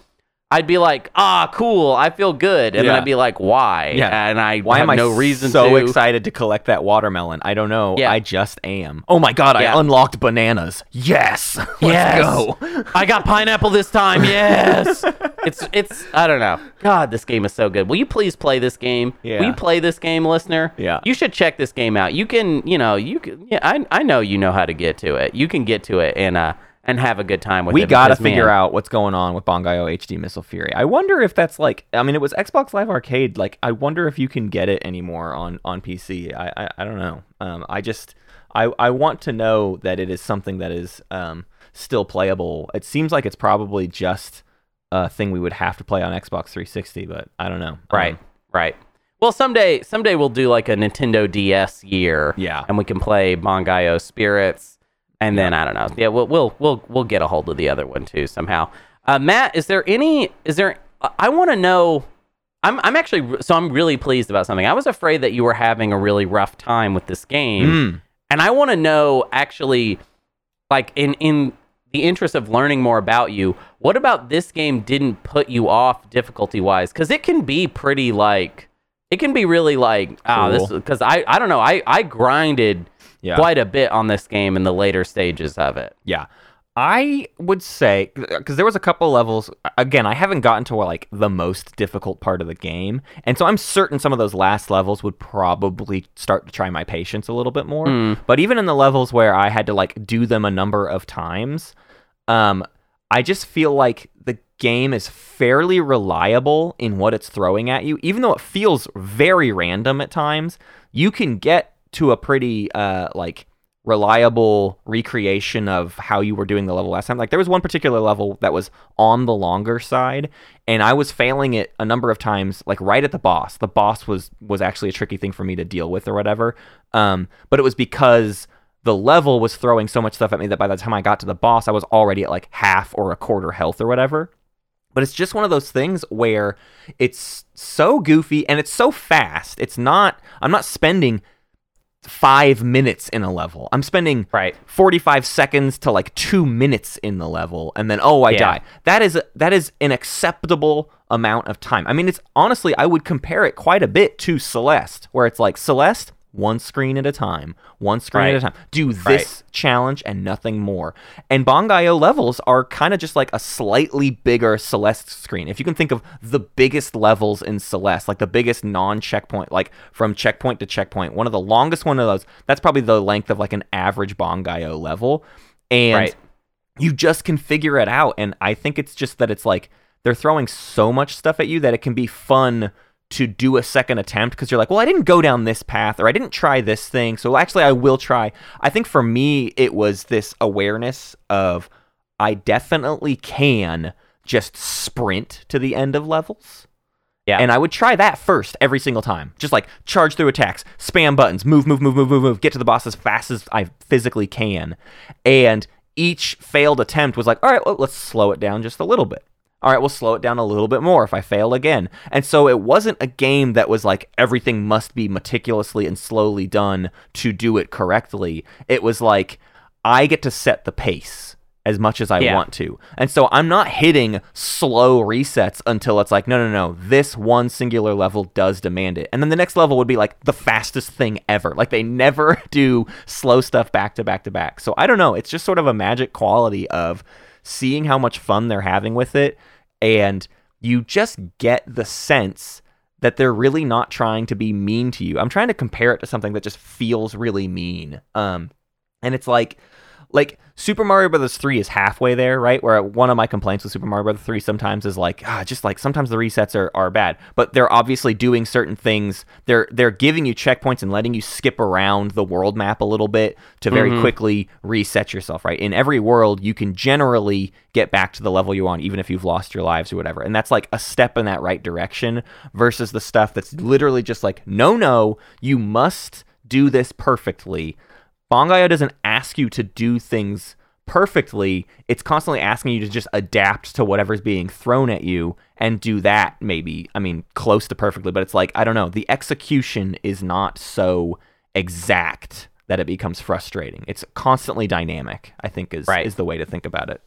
S2: I'd be like, "Ah, cool! I feel good," and
S1: Yeah.
S2: then I'd be like, "Why?"
S1: Yeah.
S2: and I
S1: Why
S2: have
S1: am I
S2: no reason
S1: so
S2: to.
S1: excited to collect that watermelon? I don't know.
S2: Yeah.
S1: I just am. Oh my god,
S2: Yeah.
S1: I unlocked bananas. Yes. [LAUGHS] Let's
S2: Yes.
S1: go.
S2: I got pineapple this time. Yes. [LAUGHS] it's it's I don't know. God, this game is so good. Will you please play this game?
S1: Yeah.
S2: Will you play this game, listener?
S1: Yeah.
S2: You should check this game out. You can, you know, you can yeah, I I know you know how to get to it. You can get to it and uh and have a good time with it.
S1: we gotta
S2: because,
S1: figure
S2: man,
S1: out what's going on with Bangai-O HD Missile Fury. I wonder if that's like, I mean, it was Xbox Live Arcade. Like, I wonder if you can get it anymore on on PC. I I, I don't know. Um, I just I I want to know that it is something that is um still playable. It seems like it's probably just a thing we would have to play on Xbox 360, but I don't know.
S2: Right.
S1: Um,
S2: Right. Well, someday someday we'll do like a Nintendo DS year.
S1: Yeah.
S2: And we can play Bangai-O Spirits. And then I don't know. Yeah, we'll we'll we'll we'll get a hold of the other one too somehow. Uh, Matt, is there any? Is there? I- want to know. I'm I'm actually so I'm really pleased about something. I was afraid that you were having a really rough time with this game,
S1: Mm.
S2: and I want to know actually, like in in the interest of learning more about you, what about this game didn't put you off difficulty wise? Because it can be pretty like it can be really like ah this because I I don't know I I grinded
S1: Yeah.
S2: quite a bit on this game in the later stages of it.
S1: Yeah. I would say because there was a couple levels. Again, I haven't gotten to like the most difficult part of the game, and so I'm certain some of those last levels would probably start to try my patience a little bit more. But even in the levels where I had to like do them a number of times, um, I just feel like the game is fairly reliable in what it's throwing at you, even though it feels very random at times. You can get to a pretty uh like reliable recreation of how you were doing the level last time. Like there was one particular level that was on the longer side and I was failing it a number of times like right at the boss. The boss was was actually a tricky thing for me to deal with or whatever. Um but it was because the level was throwing so much stuff at me that by the time I got to the boss I was already at like half or a quarter health or whatever. But it's just one of those things where it's so goofy and it's so fast. It's not I'm not spending five minutes in a level. I'm spending
S2: Right.
S1: 45 seconds to like two minutes in the level, and then oh, I
S2: Yeah.
S1: die. That is that is an acceptable amount of time. I mean, it's honestly I would compare it quite a bit to Celeste, where it's like Celeste. One screen at a time, one screen at a time. Do this
S2: Right.
S1: challenge and nothing more. And Bangai-O levels are kind of just like a slightly bigger Celeste screen. If you can think of the biggest levels in Celeste, like the biggest non-checkpoint, like from checkpoint to checkpoint, one of the longest one of those, that's probably the length of like an average Bangai-O level. And
S2: Right.
S1: you just can figure it out. And I think it's just that it's like they're throwing so much stuff at you that it can be fun to do a second attempt because you're like, well, I didn't go down this path or I didn't try this thing. So actually, I will try. I think for me, it was this awareness of I definitely can just sprint to the end of levels.
S2: Yeah.
S1: And I would try that first every single time. Just like charge through attacks, spam buttons, move, move, move, move, move, move, get to the boss as fast as I physically can. And each failed attempt was like, all right, well, let's slow it down just a little bit. All right, we'll slow it down a little bit more if I fail again. And so it wasn't a game that was like everything must be meticulously and slowly done to do it correctly. It was like I get to set the pace as much as I
S2: Yeah.
S1: want to. And so I'm not hitting slow resets until it's like, no, no, no, this one singular level does demand it. And then the next level would be like the fastest thing ever. Like they never [LAUGHS] do slow stuff back to back to back. So I don't know. It's just sort of a magic quality of seeing how much fun they're having with it. And you just get the sense that they're really not trying to be mean to you. I'm trying to compare it to something that just feels really mean. Um, and it's like, like Super Mario Brothers 3 is halfway there, right? Where one of my complaints with Super Mario Brothers 3 sometimes is like, ah, just like sometimes the resets are, are bad, but they're obviously doing certain things. They're they're giving you checkpoints and letting you skip around the world map a little bit to very quickly reset yourself, right? In every world, you can generally get back to the level you're on, even if you've lost your lives or whatever. And that's like a step in that right direction versus the stuff that's literally just like, no, no, you must do this perfectly. Bangai-O doesn't ask you to do things perfectly. It's constantly asking you to just adapt to whatever's being thrown at you and do that maybe, I mean, close to perfectly, but it's like, I don't know, the execution is not so exact that it becomes frustrating. It's constantly dynamic, I think is
S2: Right.
S1: is the way to think about it.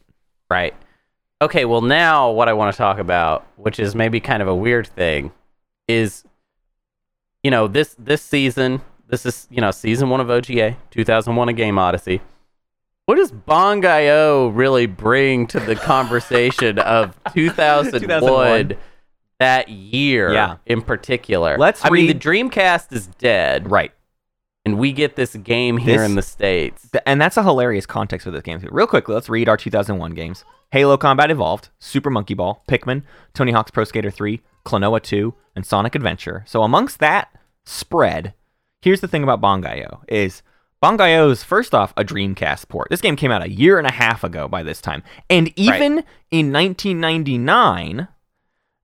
S2: Right. Okay, well now what I want to talk about, which is maybe kind of a weird thing, is you know, this this season, this is, you know, season 1 of OGA, 2001 a Game Odyssey. What does Bangai-O really bring to the [LAUGHS] conversation of 2001,
S1: 2001.
S2: that year
S1: Yeah.
S2: in particular?
S1: Let's
S2: I mean, the Dreamcast is dead,
S1: Right.
S2: and we get this game here
S1: This-
S2: in the states.
S1: Th- and that's a hilarious context for this game. Real quickly, let's read our 2001 games: Halo Combat Evolved, Super Monkey Ball, Pikmin, Tony Hawk's Pro Skater 3, Klonoa 2, and Sonic Adventure. So amongst that spread, here's the thing about Bangai-O: is Bangai-O is first off a Dreamcast port. This game came out a year and a half ago by this time, and even in 1999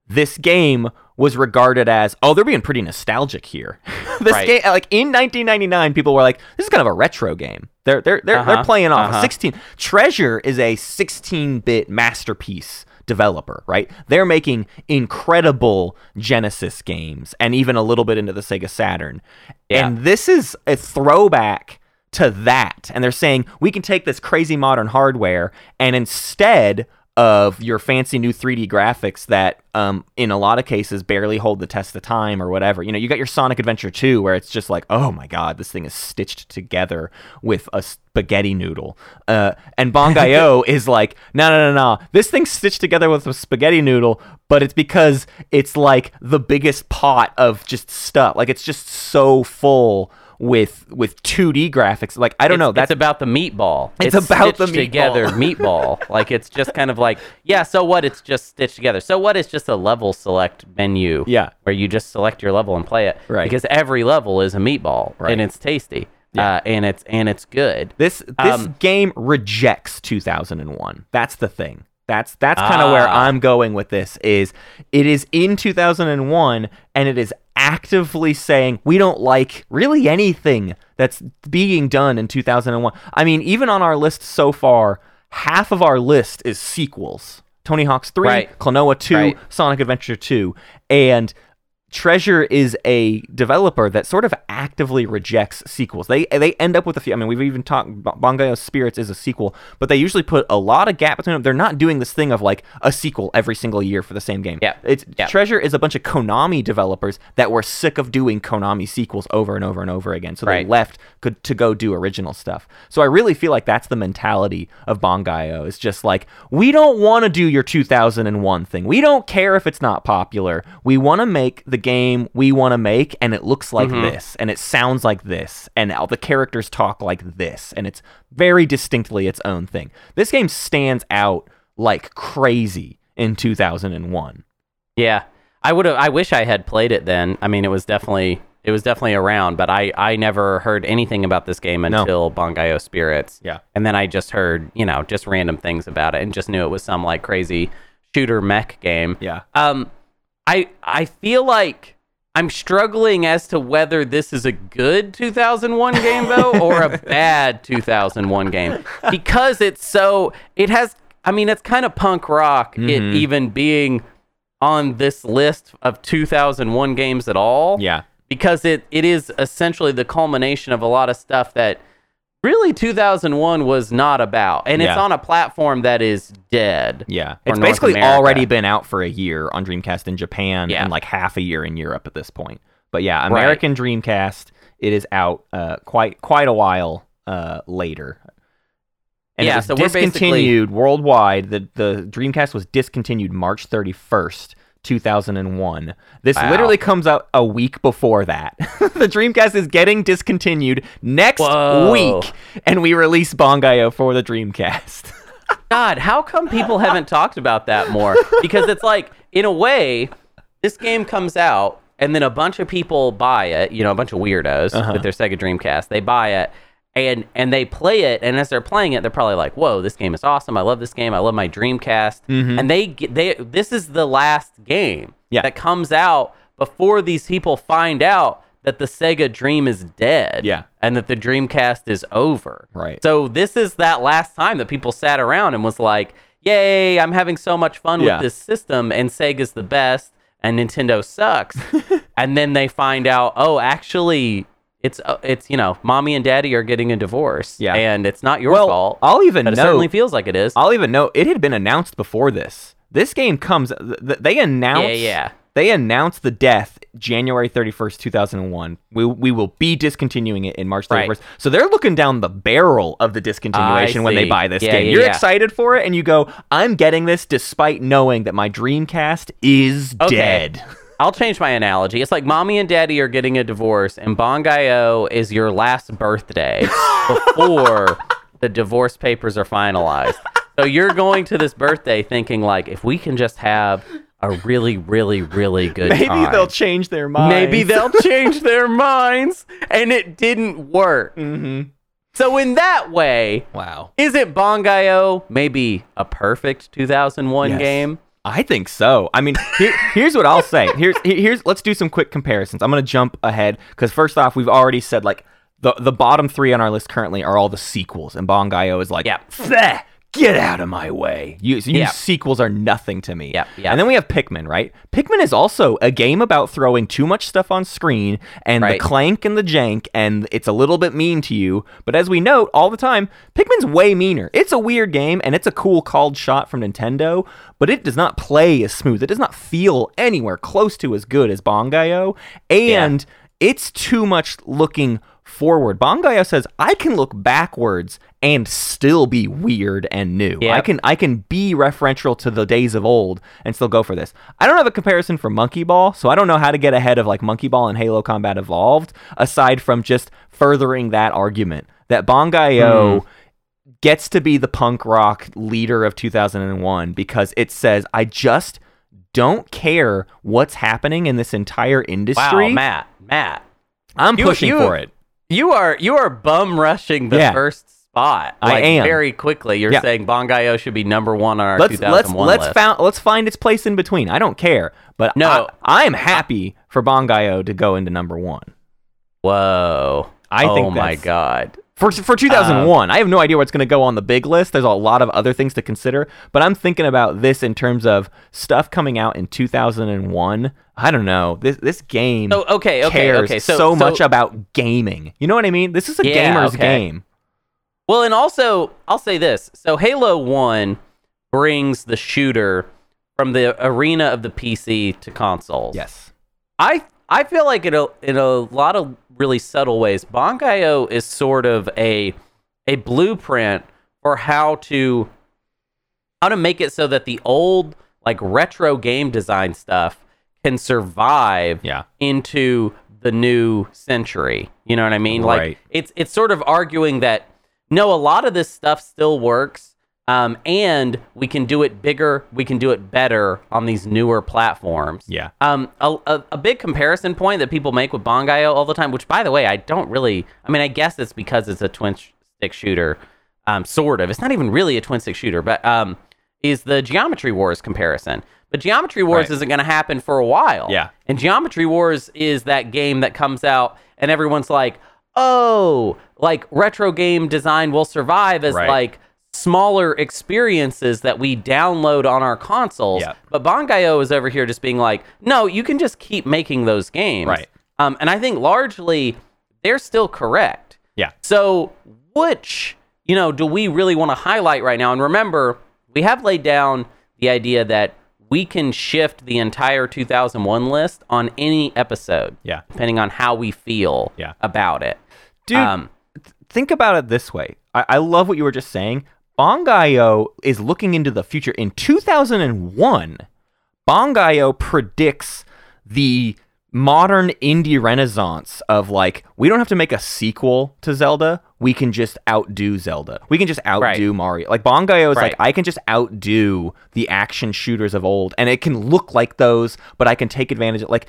S1: this game was regarded as oh they're being pretty nostalgic here [LAUGHS] this
S2: Right.
S1: game like in 1999 people were like this is kind of a retro game they're they're they're, they're
S2: Uh-huh,
S1: playing off a
S2: uh-huh.
S1: 16 treasure is a 16-bit masterpiece developer right? They're making incredible genesis games and even a little bit into the sega saturn.
S2: Yeah.
S1: and this is a throwback to that. And they're saying we can take this crazy modern hardware and instead of your fancy new 3D graphics that um, in a lot of cases barely hold the test of time or whatever. You know, you got your Sonic Adventure 2 where it's just like, oh my god, this thing is stitched together with a spaghetti noodle. Uh, and Bangai-O [LAUGHS] is like, no, no, no, no. This thing's stitched together with a spaghetti noodle, but it's because it's like the biggest pot of just stuff. Like it's just so full with with 2D graphics. Like I don't know. That's
S2: it's about the meatball.
S1: It's about the
S2: stitched together [LAUGHS] meatball. like it's just kind of like yeah. So what? It's just stitched together. So what? It's just a level select menu.
S1: Yeah.
S2: where you just select your level and play it.
S1: Right.
S2: Because every level is a meatball
S1: Right.
S2: and it's tasty.
S1: Yeah.
S2: uh, and it's and it's good.
S1: This this
S2: Um,
S1: game rejects 2001. That's the thing. That's that's kind of where
S2: Ah.
S1: I'm going with this is it is in 2001 and it is actively saying we don't like really anything that's being done in 2001. I mean, even on our list so far, half of our list is sequels. Tony Hawk's 3,
S2: Right.
S1: Klonoa 2,
S2: Right.
S1: Sonic Adventure 2, and Treasure is a developer that sort of actively rejects sequels. They they end up with a few. I mean, we've even talked. Bangai-O Spirits is a sequel, but they usually put a lot of gap between them. They're not doing this thing of like a sequel every single year for the same game.
S2: Yeah.
S1: it's
S2: Yeah.
S1: Treasure is a bunch of Konami developers that were sick of doing Konami sequels over and over and over again. So
S2: Right.
S1: they left could, to go do original stuff. So I really feel like that's the mentality of Bangai-O. It's just like we don't want to do your 2001 thing. We don't care if it's not popular. We want to make the game we want to make, and it looks like this, and it sounds like this, and all the characters talk like this, and it's very distinctly its own thing. This game stands out like crazy in 2001.
S2: Yeah, I would have. I wish I had played it then. I mean, it was definitely it was definitely around, but I I never heard anything about this game
S1: No.
S2: until Bangai-O Spirits.
S1: Yeah.
S2: and then I just heard you know just random things about it and just knew it was some like crazy shooter mech game.
S1: Yeah.
S2: Um, I I feel like I'm struggling as to whether this is a good 2001 game though or a [LAUGHS] bad 2001 game because it's so it has. I mean, it's kind of punk rock. It
S1: Mhm.
S2: even being on this list of 2001 games at all.
S1: Yeah.
S2: Because it, it is essentially the culmination of a lot of stuff that really 2001 was not about. And it's on a platform that is dead.
S1: Yeah, it's
S2: North
S1: basically
S2: America.
S1: already been out for a year on Dreamcast in Japan
S2: Yeah.
S1: and like half a year in Europe at this point. But yeah, American Dreamcast, it is out uh, quite quite a while uh, later. And
S2: Yeah,
S1: it was
S2: so
S1: discontinued worldwide. The the Dreamcast was discontinued March thirty first. 2001. This
S2: Wow.
S1: literally comes out a week before that. [LAUGHS] the Dreamcast is getting discontinued next
S2: Whoa.
S1: week, and we release Bangai-O for the Dreamcast. [LAUGHS]
S2: God, how come people haven't talked about that more? Because it's like, in a way, this game comes out and then a bunch of people buy it, you know, a bunch of weirdos
S1: Uh-huh.
S2: with their Sega Dreamcast. They buy it and and they play it and as they're playing it, they're probably like, "Whoa, this game is awesome. I love this game. I love my Dreamcast." And they they this is the last game
S1: Mm-hmm. Yeah.
S2: that comes out before these people find out that the Sega Dream is dead.
S1: Yeah.
S2: And that the Dreamcast is over.
S1: Right.
S2: So this is that last time that people sat around and was like, "Yay, I'm having so much fun
S1: Yeah.
S2: with this system and Sega's the best and Nintendo sucks." [LAUGHS] and then they find out, "Oh, actually it's uh, it's, you know, mommy and daddy are getting a divorce
S1: Yeah.
S2: and it's not your
S1: Well,
S2: fault."
S1: I'll even
S2: but it
S1: know-
S2: certainly feels like it is.
S1: I'll even know it had been announced before this. This game comes. th- th- They announced.
S2: Yeah, yeah.
S1: They announced the death January thirty first, two thousand and one. We we will be discontinuing it in March thirty
S2: Right.
S1: So they're looking down the barrel of the discontinuation when they buy this
S2: Yeah,
S1: game.
S2: yeah,
S1: You're
S2: yeah.
S1: excited for it, and you go, "I'm getting this despite knowing that my Dreamcast is
S2: Okay.
S1: dead."
S2: I'll change my analogy. It's like mommy and daddy are getting a divorce, and Bangai-O is your last birthday [LAUGHS] before the divorce papers are finalized. So you're going to this birthday thinking like, if we can just have a really, really, really good
S1: Maybe
S2: time,
S1: they'll change their minds.
S2: maybe they'll [LAUGHS] change their minds, and it didn't work.
S1: Mm-hmm.
S2: So in that way,
S1: Wow.
S2: is it Bangai-O maybe a perfect 2001
S1: Yes.
S2: game?
S1: I think so. I mean, here, here's what I'll say. Here's here's let's do some quick comparisons. I'm gonna jump ahead because first off, we've already said like the the bottom three on our list currently are all the sequels, and Bangai-O is like,
S2: Yep.
S1: "Pfeh, get out of my way. You, you
S2: Yep.
S1: sequels are nothing to me.
S2: Yeah, yep.
S1: And then we have Pikmin, right? Pikmin is also a game about throwing too much stuff on screen and the clank and the jank, and it's a little bit mean to you. But as we note all the time, Pikmin's way meaner. It's a weird game and it's a cool called shot from Nintendo, but it does not play as smooth. It does not feel anywhere close to as good as Bangai-O. And it's too much looking forward. Bangai-O says, I can look backwards and still be weird and new. I can I can be referential to the days of old and still go for this. I don't have a comparison for Monkey Ball, so I don't know how to get ahead of like Monkey Ball and Halo Combat Evolved, aside from just furthering that argument that Bangai-O hmm. gets to be the punk rock leader of 2001 because it says, I just don't care what's happening in this entire industry.
S2: Wow, Matt, Matt.
S1: I'm
S2: You-
S1: pushing
S2: you-
S1: for it.
S2: You are you are bum rushing the
S1: Yeah.
S2: first spot.
S1: I am.
S2: very quickly. You're
S1: Yeah.
S2: saying Bangai-O should be number one on our
S1: let's let's
S2: 2001
S1: let's
S2: list.
S1: found, let's find its place in between. I don't care, but
S2: No.
S1: I, am happy for Bangai-O to go into number one
S2: Whoa!
S1: I think.
S2: oh
S1: think
S2: my god!
S1: for for um, 2001. I have no idea what's going to go on the big list. There's a lot of other things to consider, but I'm thinking about this in terms of stuff coming out in 2001. I don't know. This this game
S2: So okay, okay,
S1: cares
S2: okay. So,
S1: so,
S2: so-
S1: much about gaming. You know what I mean? This is a
S2: Yeah,
S1: gamer's
S2: okay.
S1: game.
S2: Well, and also I'll say this: so Halo One brings the shooter from the arena of the PC to consoles.
S1: Yes.
S2: I I feel like in a in a lot of really subtle ways, Bangai-O is sort of a a blueprint for how to how to make it so that the old like retro game design stuff can survive
S1: Yeah.
S2: into the new century. You know what I mean? Like
S1: Right.
S2: it's it's sort of arguing that no, a lot of this stuff still works, um, and we can do it bigger, we can do it better on these newer platforms.
S1: Yeah.
S2: Um, a, a, a big comparison point that people make with Bangai-O all the time, which by the way, I don't really. I mean, I guess it's because it's a twin stick shooter, um, sort of. It's not even really a twin stick shooter, but um, is the Geometry Wars comparison. But Geometry Wars
S1: Right.
S2: isn't going to happen for a while.
S1: Yeah.
S2: And Geometry Wars is that game that comes out and everyone's like, oh, like retro game design will survive as
S1: Right.
S2: like smaller experiences that we download on our consoles.
S1: Yep.
S2: But Bangai-O is over here just being like, no, you can just keep making those games.
S1: Right.
S2: Um, and I think largely they're still correct.
S1: Yeah.
S2: So, which, you know, do we really want to highlight right now? And remember, we have laid down the idea that we can shift the entire 2001 list on any episode.
S1: Yeah.
S2: Depending on how we feel
S1: Yeah.
S2: about it.
S1: Dude,
S2: Um,
S1: think about it this way. I, I love what you were just saying. Bangai-O is looking into the future. In 2001, Bangai-O predicts the modern indie renaissance of like, we don't have to make a sequel to Zelda. We can just outdo Zelda. We can just outdo Mario. Like, Bangai-O is
S2: Right.
S1: like, I can just outdo the action shooters of old. And it can look like those, but I can take advantage of, like,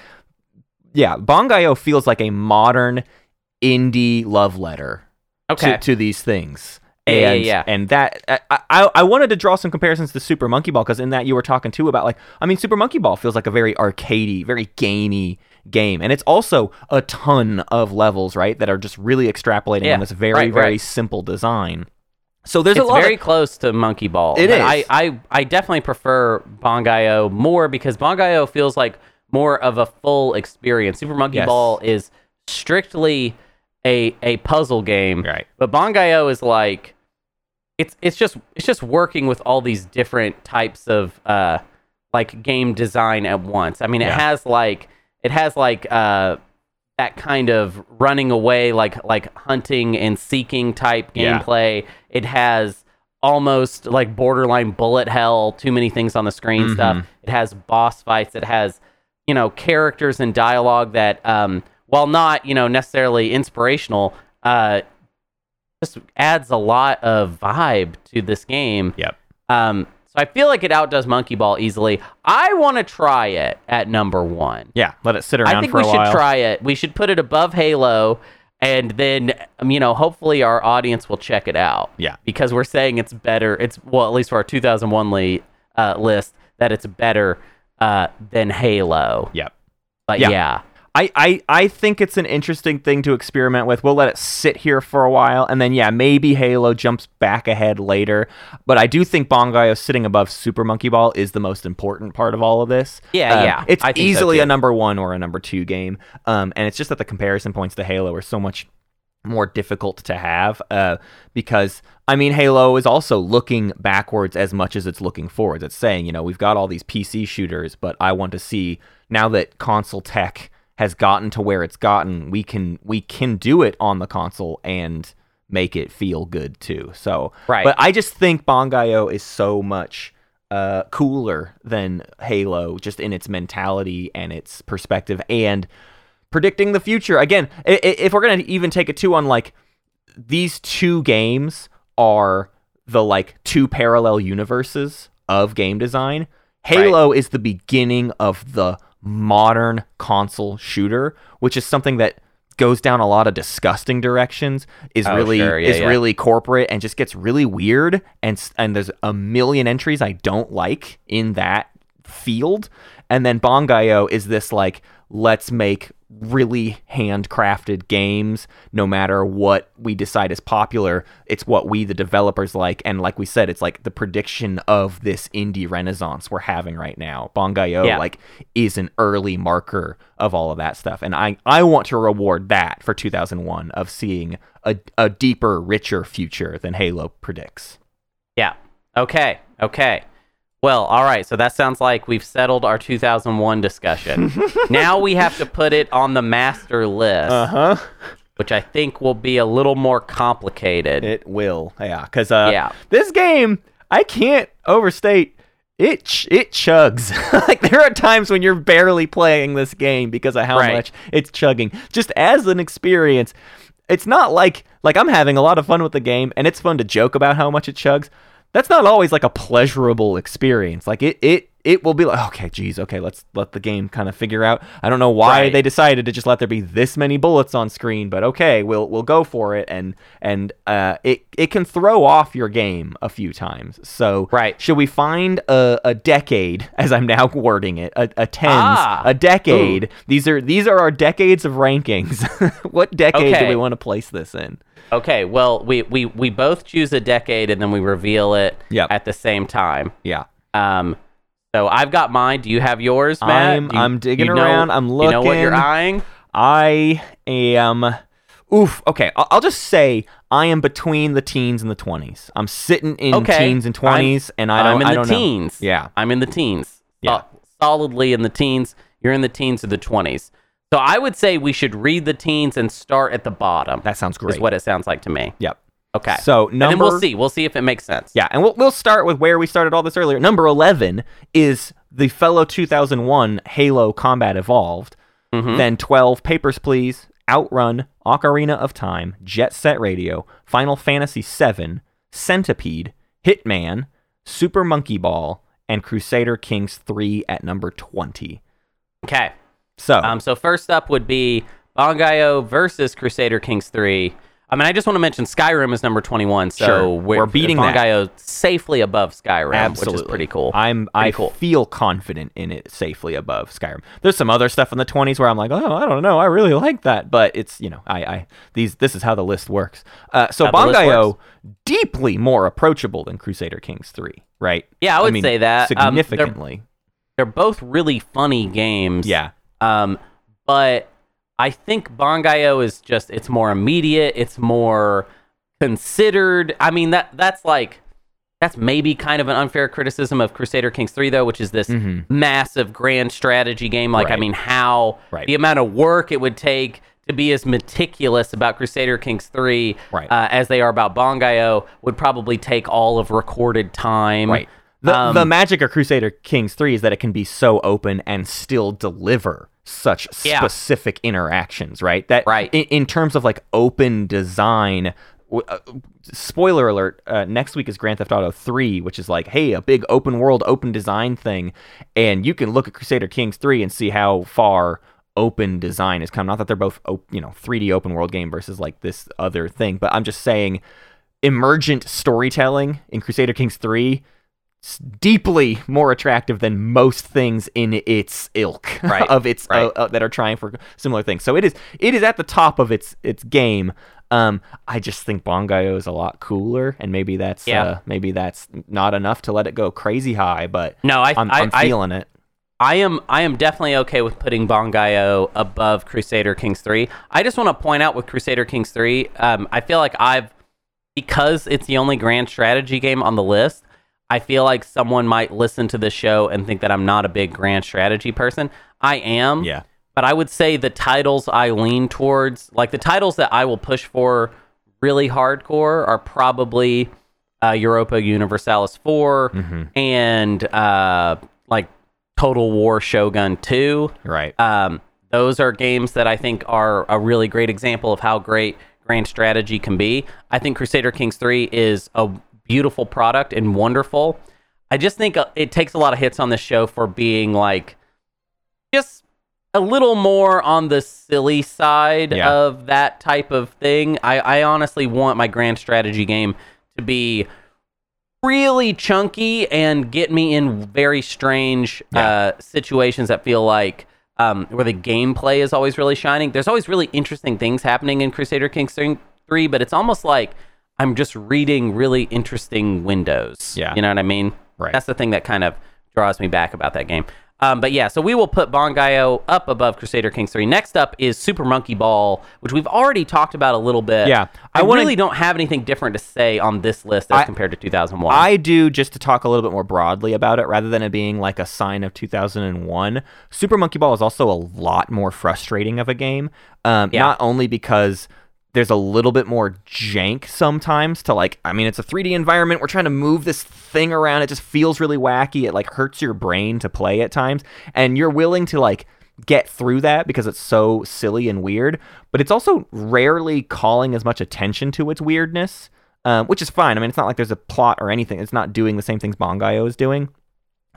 S1: yeah, Bangai-O feels like a modern indie love letter
S2: okay.
S1: to, to these things.
S2: Yeah, yeah,
S1: And,
S2: yeah.
S1: and that I, I I wanted to draw some comparisons to Super Monkey Ball because in that you were talking too about like I mean Super Monkey Ball feels like a very arcadey, very gamey game, and it's also a ton of levels right that are just really extrapolating
S2: Yeah,
S1: on this very
S2: right,
S1: very
S2: right.
S1: simple design. So there's
S2: it's
S1: a lot
S2: very
S1: of,
S2: close to Monkey Ball.
S1: It is.
S2: I, I, I definitely prefer Bangai-O more because Bangai-O feels like more of a full experience. Super Monkey
S1: Yes.
S2: Ball is strictly a a puzzle game,
S1: Right.
S2: But Bangai-O is like it's it's just it's just working with all these different types of uh like game design at once. I mean, it
S1: Yeah.
S2: has like it has like uh that kind of running away like like hunting and seeking type
S1: Yeah.
S2: gameplay. It has almost like borderline bullet hell, too many things on the screen
S1: Mm-hmm.
S2: stuff. It has boss fights. It has you know characters and dialogue that um while not you know necessarily inspirational uh just adds a lot of vibe to this game.
S1: Yep.
S2: Um, so I feel like it outdoes Monkey Ball easily. I want to try it at number one.
S1: Yeah, let it sit around
S2: I think we should try it. We should put it above Halo, and then um, you know, hopefully our audience will check it out.
S1: Yeah.
S2: because we're saying it's better. It's well, at least for our 2001 li- uh, list, that it's better uh, than Halo.
S1: Yep.
S2: But
S1: Yeah.
S2: yeah.
S1: I, I, I think it's an interesting thing to experiment with. We'll let it sit here for a while, and then yeah, maybe Halo jumps back ahead later. But I do think Bangai-O sitting above Super Monkey Ball is the most important part of all of this.
S2: Yeah,
S1: Um,
S2: yeah,
S1: It's
S2: think so,
S1: easily a number one or a number two game, um, and it's just that the comparison points to Halo are so much more difficult to have uh, because I mean Halo is also looking backwards as much as it's looking forwards. It's saying you know we've got all these PC shooters, but I want to see now that console tech has gotten to where it's gotten, we can we can do it on the console and make it feel good too. So
S2: Right.
S1: but I just think Bangai-O is so much uh, cooler than Halo, just in its mentality and its perspective and predicting the future. Again, if we're gonna even take it too on like these two games are the like two parallel universes of game design. Halo is the beginning of the modern console shooter, which is something that goes down a lot of disgusting directions is
S2: Oh,
S1: really
S2: sure. Yeah,
S1: is
S2: yeah.
S1: really corporate and just gets really weird and and there's a million entries I don't like in that field and then Bangai-O is this like let's make really handcrafted games no matter what we decide is popular it's what we the developers like and like we said it's like the prediction of this indie renaissance we're having right now Bangai-O
S2: Yeah.
S1: like is an early marker of all of that stuff and I I want to reward that for 2001 of seeing a, a deeper richer future than Halo predicts
S2: Yeah. Okay. Okay. Well, all right. So that sounds like we've settled our 2001 discussion. [LAUGHS] now we have to put it on the master list,
S1: uh-huh
S2: which I think will be a little more complicated.
S1: It will, yeah. Because uh,
S2: Yeah.
S1: this game, I can't overstate. It ch- it chugs. [LAUGHS] like there are times when you're barely playing this game because of how
S2: Right.
S1: much it's chugging. Just as an experience, it's not like like I'm having a lot of fun with the game, and it's fun to joke about how much it chugs. That's not always like a pleasurable experience. Like it it it will be like okay, geez, okay, let's let the game kind of figure out. I don't know why
S2: Right.
S1: they decided to just let there be this many bullets on screen, but okay, we'll we'll go for it, and and uh, it it can throw off your game a few times. So
S2: Right.
S1: should we find a, a decade, [LAUGHS] as I'm now wording it, a, a tens,
S2: Ah.
S1: a decade? These are these are our decades of rankings. [LAUGHS] what decade do we want to place this in?
S2: Okay. Well, we, we, we both choose a decade and then we reveal it
S1: Yep.
S2: at the same time.
S1: Yeah.
S2: Um, so I've got mine. Do you have yours, Matt?
S1: I'm-
S2: you-
S1: I'm digging
S2: you know-
S1: around. I'm looking.
S2: You know what you're eyeing?
S1: I am. Oof. Okay. I'll, I'll just say I am between the teens and the twenties. I'm sitting in
S2: Okay.
S1: teens and twenties, and I don't.
S2: I'm in
S1: I
S2: the
S1: don't
S2: teens.
S1: Know. Yeah.
S2: I'm in the teens.
S1: Yeah.
S2: Uh, solidly in the teens. You're in the teens or the 20s. So I would say we should read the teens and start at the bottom.
S1: That sounds great.
S2: is what it sounds like to me.
S1: Yep.
S2: Okay.
S1: So number,
S2: and then we'll see. We'll see if it makes sense.
S1: Yeah, and we'll we'll start with where we started all this earlier. Number eleven is the fellow 2001 Halo Combat Evolved.
S2: Mhm.
S1: Then 12 Papers Please, Outrun, Ocarina of Time, Jet Set Radio, Final Fantasy VII, Centipede, Hitman, Super Monkey Ball, and Crusader Kings 3 at number 20.
S2: Okay.
S1: So,
S2: Um, so first up would be Bangai-O versus Crusader Kings 3. I mean, I just want to mention Skyrim is number 21, so
S1: Sure.
S2: we're,
S1: We're beating that.
S2: Bangai-O safely above Skyrim,
S1: absolutely.
S2: which is pretty cool.
S1: I'm I
S2: cool.
S1: feel confident in it safely above Skyrim. There's some other stuff in the 20s where I'm like, oh, I don't know, I really like that, but it's you know, I I these this is how the list works. Uh, so
S2: How the list
S1: Bangai-O
S2: works.
S1: deeply more approachable than Crusader Kings 3, right?
S2: Yeah, I would
S1: mean,
S2: say that. Um, they're-
S1: significantly.
S2: They're both really funny games.
S1: yeah,
S2: Um, but I think Bangai-O is just it's more immediate, it's more considered. I mean that that's like that's maybe kind of an unfair criticism of Crusader Kings 3 though, which is this
S1: Mhm.
S2: massive grand strategy game. Like I mean how
S1: Right.
S2: the amount of work it would take to be as meticulous about Crusader Kings 3
S1: Right.
S2: uh, as they are about Bangai-O would probably take all of recorded time.
S1: right. The
S2: Um,
S1: the magic of Crusader Kings 3 is that it can be so open and still deliver such
S2: Yeah.
S1: specific interactions, right? That
S2: Right.
S1: in, in terms of like open design uh, spoiler alert uh, next week is grand theft auto 3 which is like hey a big open world open design thing and you can look at crusader kings 3 and see how far open design has come not that they're both op- you know 3d open world game versus like this other thing but i'm just saying emergent storytelling in crusader kings 3 s- deeply more attractive than most things in its ilk [LAUGHS]
S2: Right,
S1: of its
S2: right.
S1: uh, uh, that are trying for similar things. So it is it is at the top of its its game. Um, I just think Bangai-O is a lot cooler, and maybe that's
S2: Yeah.
S1: uh, maybe that's not enough to let it go crazy high. But
S2: No, I
S1: I'm,
S2: I,
S1: I'm
S2: I
S1: feeling it.
S2: I am I am definitely okay with putting Bangai-O above Crusader Kings 3. I just want to point out with Crusader Kings 3, um, I feel like I've because it's the only grand strategy game on the list, I feel like someone might listen to this show and think that I'm not a big grand strategy person. I am.
S1: Yeah.
S2: But I would say the titles I lean towards, like the titles that I will push for really hardcore, are probably uh, Europa Universalis 4
S1: Mhm.
S2: and uh, like Total War Shogun 2.
S1: Right.
S2: Um, those are games that I think are a really great example of how great grand strategy can be. I think Crusader Kings 3 is a beautiful product and wonderful. I just think uh, it takes a lot of hits on this show for being like just a little more on the silly side
S1: Yeah.
S2: of that type of thing. I, I honestly want my grand strategy game to be really chunky and get me in very strange
S1: Yeah.
S2: uh, situations that feel like um, where the gameplay is always really shining. There's always really interesting things happening in Crusader Kings 3, but it's almost like I'm just reading really interesting windows.
S1: Yeah.
S2: You know what I mean?
S1: Right.
S2: That's the thing that kind of draws me back about that game. Um, but yeah, so we will put Bangai-O up above Crusader Kings 3. Next up is Super Monkey Ball, which we've already talked about a little bit.
S1: Yeah.
S2: I,
S1: I wanna-
S2: really don't have anything different to say on this list as
S1: I-
S2: compared to 2001.
S1: I do just to talk a little bit more broadly about it rather than it being like a sign of 2001. Super Monkey Ball is also a lot more frustrating of a game. Um,
S2: Yeah.
S1: Not only because there's a little bit more jank sometimes to like, I mean, it's a 3D environment. We're trying to move this thing around. It just feels really wacky. It like hurts your brain to play at times. And you're willing to like, get through that because it's so silly and weird, but it's also rarely calling as much attention to its weirdness um, which is fine. I mean, it's not like there's a plot or anything. It's not doing the same things Bangai-O is doing.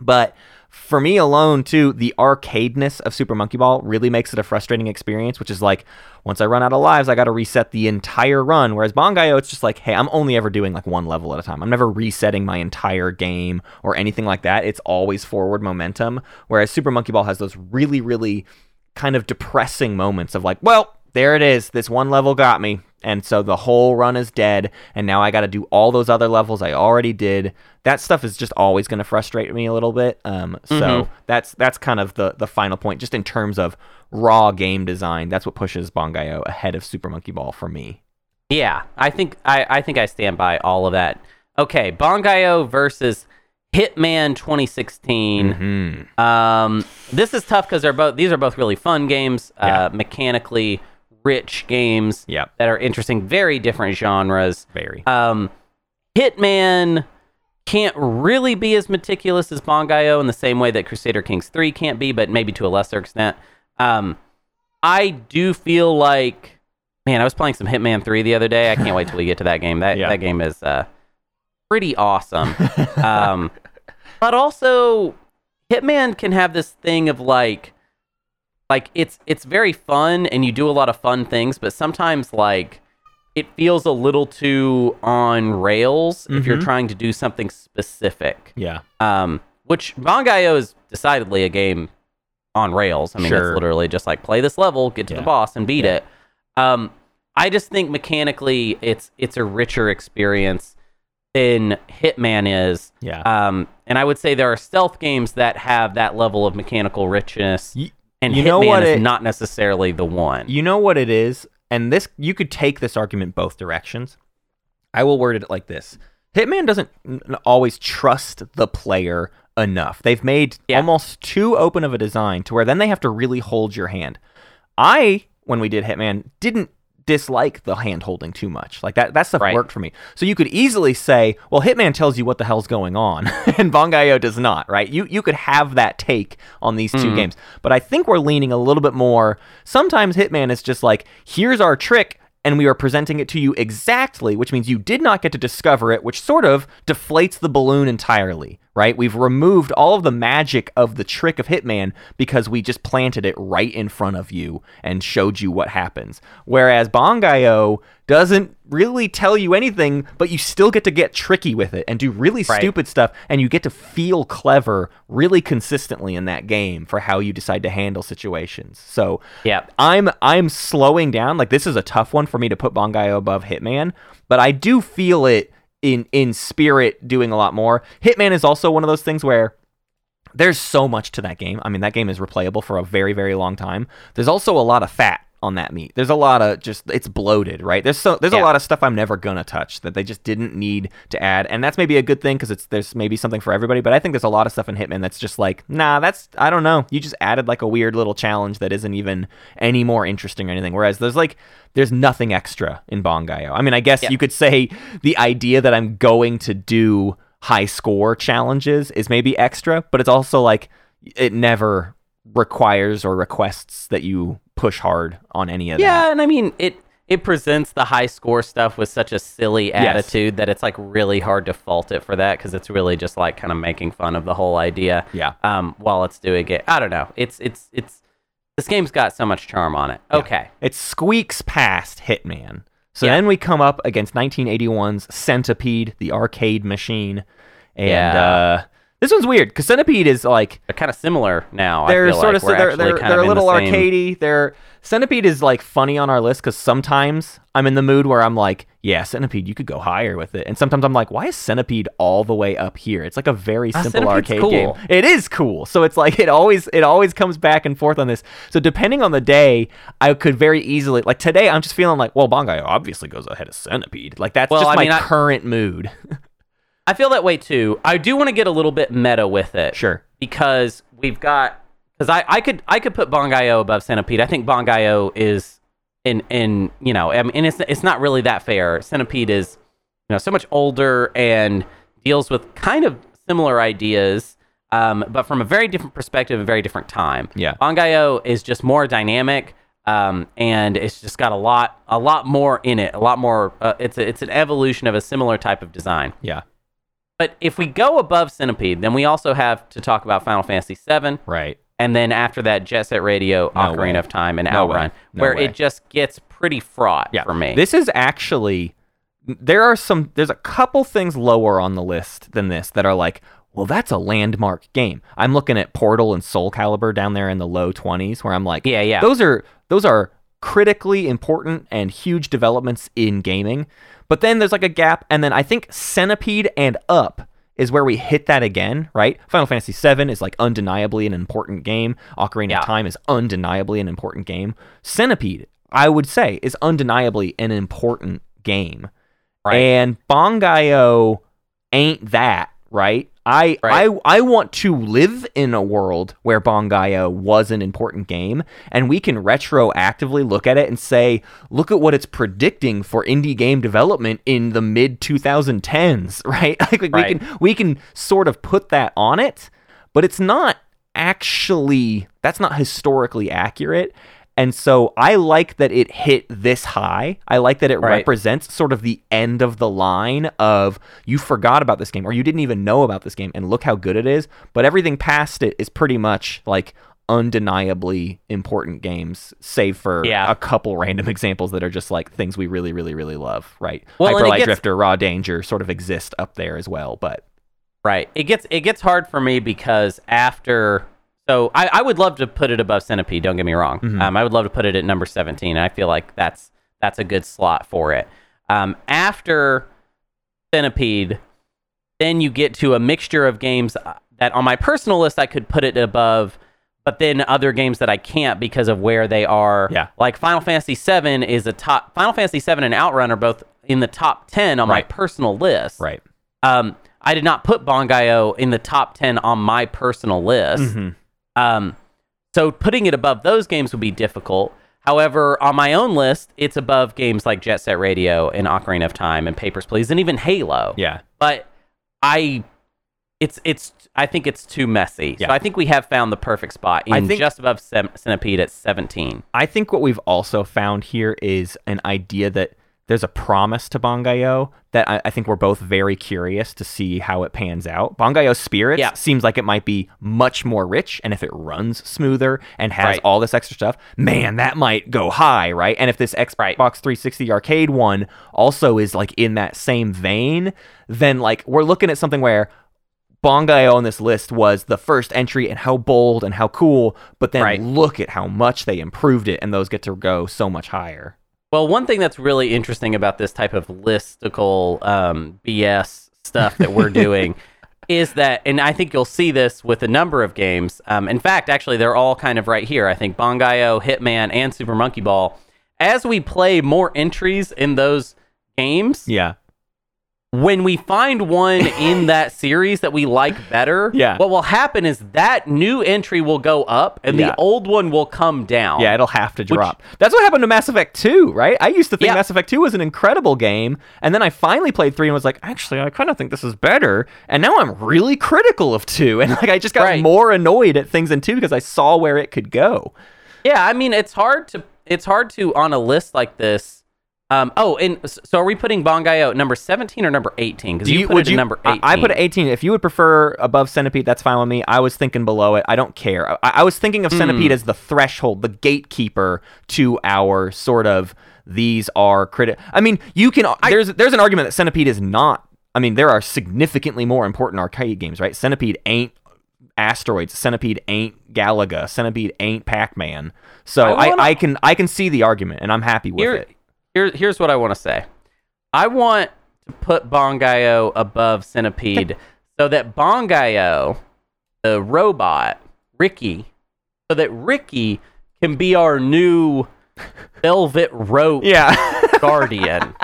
S1: But for me alone, too, the arcadeness of Super Monkey Ball really makes it a frustrating experience, which is like, once I run out of lives, I got to reset the entire run. Whereas Bangai-O, it's just like, hey, I'm only ever doing like one level at a time. I'm never resetting my entire game or anything like that. It's always forward momentum. Whereas Super Monkey Ball has those really, really kind of depressing moments of like, well, there it is. This one level got me. And so the whole run is dead. And now I got to do all those other levels I already did. That stuff is just always going to frustrate me a little bit. Um, so
S2: Mhm.
S1: that's that's kind of the the final point, just in terms of raw game design. That's what pushes Bangai-O ahead of Super Monkey Ball for me.
S2: Yeah, I think I, I think I stand by all of that. Okay, Bangai-O versus Hitman 2016.
S1: Hmm.
S2: Um, this is tough because they're both these are both really fun games, uh, mechanically rich games
S1: Yep.
S2: that are interesting, very different genres.
S1: Very.
S2: Um, Hitman can't really be as meticulous as Bangai-O in the same way that Crusader Kings 3 can't be, but maybe to a lesser extent. Um, I do feel like, man, I was playing some Hitman 3 the other day. I can't wait till we get to that game. That
S1: Yeah.
S2: that game is uh, pretty awesome. [LAUGHS] um, but also, Hitman can have this thing of like, like it's it's very fun and you do a lot of fun things, but sometimes like it feels a little too on rails if you're
S1: Mhm.
S2: trying to do something specific.
S1: yeah.
S2: Um, which Bangai-O is decidedly a game on rails. I mean,
S1: Sure.
S2: it's literally just like play this level, get to
S1: Yeah.
S2: the boss, and beat
S1: Yeah.
S2: it. Um, I just think mechanically, it's it's a richer experience than Hitman is.
S1: Yeah.
S2: Um, and I would say there are stealth games that have that level of mechanical richness,
S1: Y-
S2: and
S1: you
S2: Hitman
S1: know what
S2: is
S1: it-
S2: not necessarily the one.
S1: You know what it is? And this you could take this argument both directions. I will word it like this. Hitman doesn't always trust the player enough. They've made
S2: Yeah.
S1: almost too open of a design to where then they have to really hold your hand. I when we did Hitman didn't dislike the hand holding too much. Like that that stuff
S2: Right.
S1: worked for me. So you could easily say, well Hitman tells you what the hell's going on [LAUGHS] and Bangai-O does not, right? You you could have that take on these 2
S2: Mhm.
S1: games. But I think we're leaning a little bit more sometimes Hitman is just like, here's our trick and we are presenting it to you exactly, which means you did not get to discover it, which sort of deflates the balloon entirely, right? We've removed all of the magic of the trick of Hitman because we just planted it right in front of you and showed you what happens. Whereas Bangai-O doesn't really tell you anything, but you still get to get tricky with it and do really
S2: Right.
S1: stupid stuff, and you get to feel clever really consistently in that game for how you decide to handle situations. So
S2: Yeah.
S1: I'm I'm slowing down. Like this is a tough one for me to put Bangai-O above Hitman, but I do feel it in in spirit doing a lot more. Hitman is also one of those things where there's so much to that game. I mean, that game is replayable for a very very long time. There's also a lot of fat on that meat. There's a lot of just it's bloated, right? There's so there's
S2: Yeah.
S1: a lot of stuff I'm never gonna touch that they just didn't need to add, and that's maybe a good thing because it's there's maybe something for everybody. But I think there's a lot of stuff in Hitman that's just like, nah, that's I don't know. You just added like a weird little challenge that isn't even any more interesting or anything. Whereas there's like there's nothing extra in Bangai-O. I mean, I guess
S2: Yeah.
S1: you could say the idea that I'm going to do high score challenges is maybe extra, but it's also like it never requires or requests that you push hard on any of
S2: Yeah,
S1: that.
S2: Yeah, and I mean it it presents the high score stuff with such a silly attitude that it's like really hard to fault it for that because it's really just like kind of making fun of the whole idea.
S1: Yeah.
S2: Um, while it's doing it, I don't know. It's it's it's this game's got so much charm on it. Okay.
S1: It squeaks past Hitman. So
S2: Yeah.
S1: then we come up against 1981's Centipede, the arcade machine. And
S2: Yeah.
S1: uh, this one's weird because Centipede is like
S2: They're kind of similar now.
S1: they're
S2: I feel
S1: sort
S2: like.
S1: of
S2: We're
S1: they're they're, they're
S2: of
S1: a
S2: the
S1: little
S2: same-
S1: arcadey. They're Centipede is like funny on our list because sometimes I'm in the mood where I'm like, yeah, Centipede, you could go higher with it, and sometimes I'm like, why is Centipede all the way up here? It's like a very
S2: Ah,
S1: simple
S2: Centipede's
S1: arcade
S2: cool.
S1: game. It is cool, so it's like it always it always comes back and forth on this. So depending on the day, I could very easily like today I'm just feeling like, well, Bongai obviously goes ahead of Centipede. Like that's
S2: Well,
S1: just
S2: I
S1: my
S2: mean, I-
S1: current mood. [LAUGHS]
S2: I feel that way too. I do want to get a little bit meta with it.
S1: Sure.
S2: Because we've got because I, I could I could put Bangai-O above Centipede. I think Bangai-O is in in you know I mean and it's it's not really that fair. Centipede is you know so much older and deals with kind of similar ideas, um, but from a very different perspective, a very different time.
S1: Yeah.
S2: Bangai-O is just more dynamic. Um, and it's just got a lot, a lot more in it, a lot more. Uh, it's a, it's an evolution of a similar type of design.
S1: yeah,
S2: But if we go above Centipede, then we also have to talk about Final Fantasy VII,
S1: right.
S2: and then after that, Jet Set Radio,
S1: No
S2: Ocarina
S1: way.
S2: of Time, and
S1: No.
S2: Outrun,
S1: No
S2: where
S1: way.
S2: it just gets pretty fraught
S1: yeah.
S2: for me.
S1: This is actually there are some there's a couple things lower on the list than this that are like, well, that's a landmark game. I'm looking at Portal and Soul Calibur down there in the low 20s where I'm like,
S2: Yeah, yeah.
S1: Those are those are critically important and huge developments in gaming. But then there's like a gap and then I think Centipede and up is where we hit that again, right? Final Fantasy VII is like undeniably an important game. Ocarina
S2: Yeah.
S1: of Time is undeniably an important game. Centipede, I would say, is undeniably an important game.
S2: Right.
S1: And Bangai-O ain't that, right? I,
S2: Right.
S1: I I want to live in a world where Bangai-O was an important game and we can retroactively look at it and say, look at what it's predicting for indie game development in the mid 2010s, [LAUGHS] right? Like, like
S2: Right.
S1: we can we can sort of put that on it, but it's not actually that's not historically accurate. And so I like that it hit this high. I like that it
S2: Right.
S1: represents sort of the end of the line of you forgot about this game or you didn't even know about this game and look how good it is. But everything past it is pretty much like undeniably important games, save for
S2: Yeah.
S1: a couple random [LAUGHS] examples that are just like things we really, really, really love, right?
S2: Well,
S1: Hyper Light
S2: gets-
S1: Drifter, Raw Danger sort of exist up there as well. But
S2: Right. It gets it gets hard for me because after so I, I would love to put it above Centipede, don't get me wrong.
S1: Mm-hmm.
S2: Um, I would love to put it at number 17. I feel like that's that's a good slot for it. Um, after Centipede, then you get to a mixture of games uh, that on my personal list I could put it above, but then other games that I can't because of where they are.
S1: Yeah.
S2: Like Final Fantasy VII is a top Final Fantasy VII and Outrun are both in the top 10 on my personal list.
S1: right.
S2: Um, I did not put Bangai-O in the top 10 on my personal list.
S1: Mm-hmm.
S2: Um, so putting it above those games would be difficult. However, on my own list, it's above games like Jet Set Radio and Ocarina of Time and Papers, Please, and even Halo.
S1: Yeah.
S2: But I, it's it's I think it's too messy.
S1: Yeah.
S2: So I think we have found the perfect spot in
S1: I think-
S2: just above Centipede at 17.
S1: I think what we've also found here is an idea that there's a promise to Bangai-O that I, I think we're both very curious to see how it pans out. Bangai-O Spirits
S2: Yeah.
S1: seems like it might be much more rich, and if it runs smoother and has
S2: Right.
S1: all this extra stuff, man, that might go high, right? And if this Xbox
S2: Right.
S1: 360 arcade one also is like in that same vein, then like we're looking at something where Bangai-O on this list was the first entry and how bold and how cool, but then
S2: Right.
S1: look at how much they improved it and those get to go so much higher.
S2: Well, one thing that's really interesting about this type of listicle um, BS stuff that we're [LAUGHS] doing is that, and I think you'll see this with a number of games. Um, in fact, actually, they're all kind of right here. I think Bangai-O, Hitman, and Super Monkey Ball. As we play more entries in those games,
S1: Yeah.
S2: When we find one in [LAUGHS] that series that we like better,
S1: Yeah.
S2: what will happen is that new entry will go up and
S1: Yeah.
S2: the old one will come down.
S1: Yeah, it'll have to drop. That's what happened to Mass Effect 2, right? I used to think
S2: Yeah.
S1: Mass Effect 2 was an incredible game, and then I finally played 3 and was like, actually, I kind of think this is better. And now I'm really critical of 2. [LAUGHS] And like I just got
S2: Right.
S1: more annoyed at things in 2 because I saw where it could go.
S2: Yeah, I mean it's hard to it's hard to on a list like this Um, oh, and so are we putting Bangai-O at number 17 or number 18? Because
S1: Do
S2: you, put
S1: would
S2: it at number 18.
S1: I, I put it 18. If you would prefer above Centipede, that's fine with me. I was thinking below it. I don't care. I, I was thinking of
S2: Hmm.
S1: Centipede as the threshold, the gatekeeper to our sort of these are criti I mean, you can. there's there's an argument that Centipede is not. I mean, there are significantly more important arcade games, right? Centipede ain't asteroids. Centipede ain't Galaga. Centipede ain't Pac-Man. So
S2: I
S1: I,
S2: wanna-
S1: I, can I can see the argument, and I'm happy with
S2: Here,
S1: it.
S2: Here, here's what I want to say. I want to put Bangai-O above Centipede [LAUGHS] so that Bangai-O, the robot, Ricky, so that Ricky can be our new velvet rope
S1: Yeah. [LAUGHS]
S2: guardian.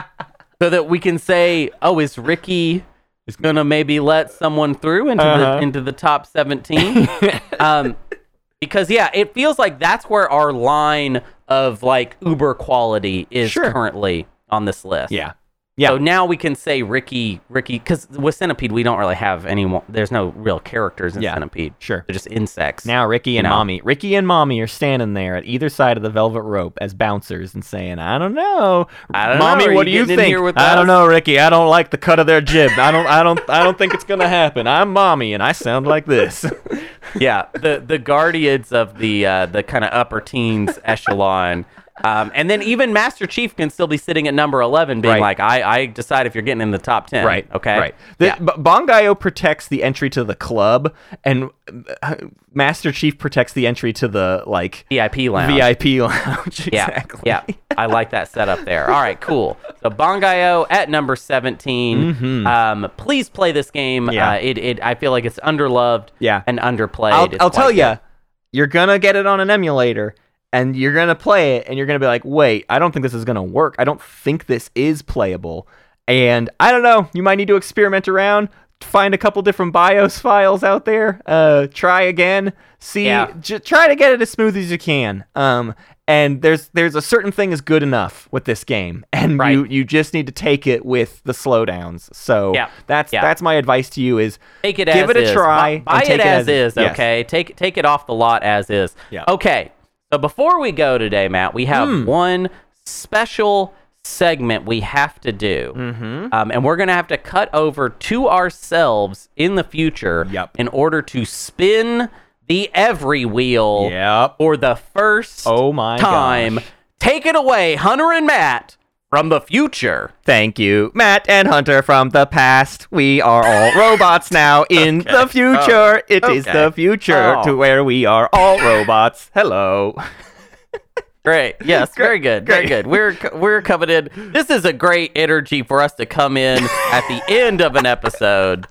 S2: so that we can say, oh, is Ricky is gonna maybe let someone through into
S1: Uh-huh.
S2: the into the top seventeen? [LAUGHS] um, because yeah, it feels like that's where our line of like uber quality is
S1: Sure.
S2: currently on this list.
S1: yeah. Yeah.
S2: So now we can say Ricky, Ricky, because with Centipede we don't really have any. more There's no real characters in
S1: Yeah.
S2: Centipede.
S1: Sure.
S2: They're just insects.
S1: Now Ricky and
S2: know?
S1: Mommy, Ricky and Mommy are standing there at either side of the velvet rope as bouncers and saying, "I don't know,
S2: I don't.
S1: Mommy,
S2: Are
S1: what do you think? I
S2: us?"
S1: don't know, Ricky. I don't like the cut of their jib. I don't, I don't, I don't think it's gonna happen. I'm Mommy, and I sound like this. [LAUGHS]
S2: yeah, the the guardians of the uh, the kind of upper teens echelon. Um, and then even Master Chief can still be sitting at number eleven, being
S1: Right.
S2: like, I, I decide if you're getting in the top ten.
S1: right.
S2: Okay.
S1: Right. The,
S2: yeah.
S1: B- Bangai-O protects the entry to the club, and uh, Master Chief protects the entry to the like
S2: VIP lounge.
S1: VIP lounge. [LAUGHS]
S2: Yeah.
S1: exactly.
S2: Yeah. I like that setup there. All right, cool. So Bangai-O at number 17. Um, please play this game.
S1: Mm-hmm. Yeah.
S2: Uh, it, it I feel like it's underloved
S1: Yeah.
S2: and underplayed.
S1: I'll, I'll tell you, you're gonna get it on an emulator, and you're gonna play it, and you're gonna be like, "Wait, I don't think this is gonna work. I don't think this is playable." And I don't know. You might need to experiment around, find a couple different BIOS files out there. Uh, try again. See,
S2: Yeah.
S1: j- try to get it as smooth as you can. Um, and there's there's a certain thing is good enough with this game, [LAUGHS] and
S2: Right.
S1: you you just need to take it with the slowdowns. So
S2: Yeah.
S1: that's
S2: Yeah.
S1: that's my advice to you: is
S2: Take it
S1: give
S2: as
S1: it a
S2: is.
S1: try.
S2: Bu- Buy,
S1: and take
S2: it as is,
S1: Yes.
S2: okay? Take take it off the lot as is.
S1: Yeah.
S2: Okay. So before we go today, Matt, we have
S1: Hmm.
S2: one special segment we have to do. Mm-hmm. Um, and we're going to have to cut over to ourselves in the future
S1: Yep.
S2: in order to spin the every wheel
S1: Yep.
S2: for the first
S1: Oh my
S2: time.
S1: gosh.
S2: Take it away, Hunter and Matt from the future.
S1: Thank you, Matt and Hunter from the past. We are all [LAUGHS] robots now in the future. It is
S2: Okay.
S1: the future
S2: Oh.
S1: to where we are all robots. Hello. [LAUGHS]
S2: Great. Yes, very good. Very good. We're we're coming in. This is a great energy for us to come in at the [LAUGHS] end of an episode.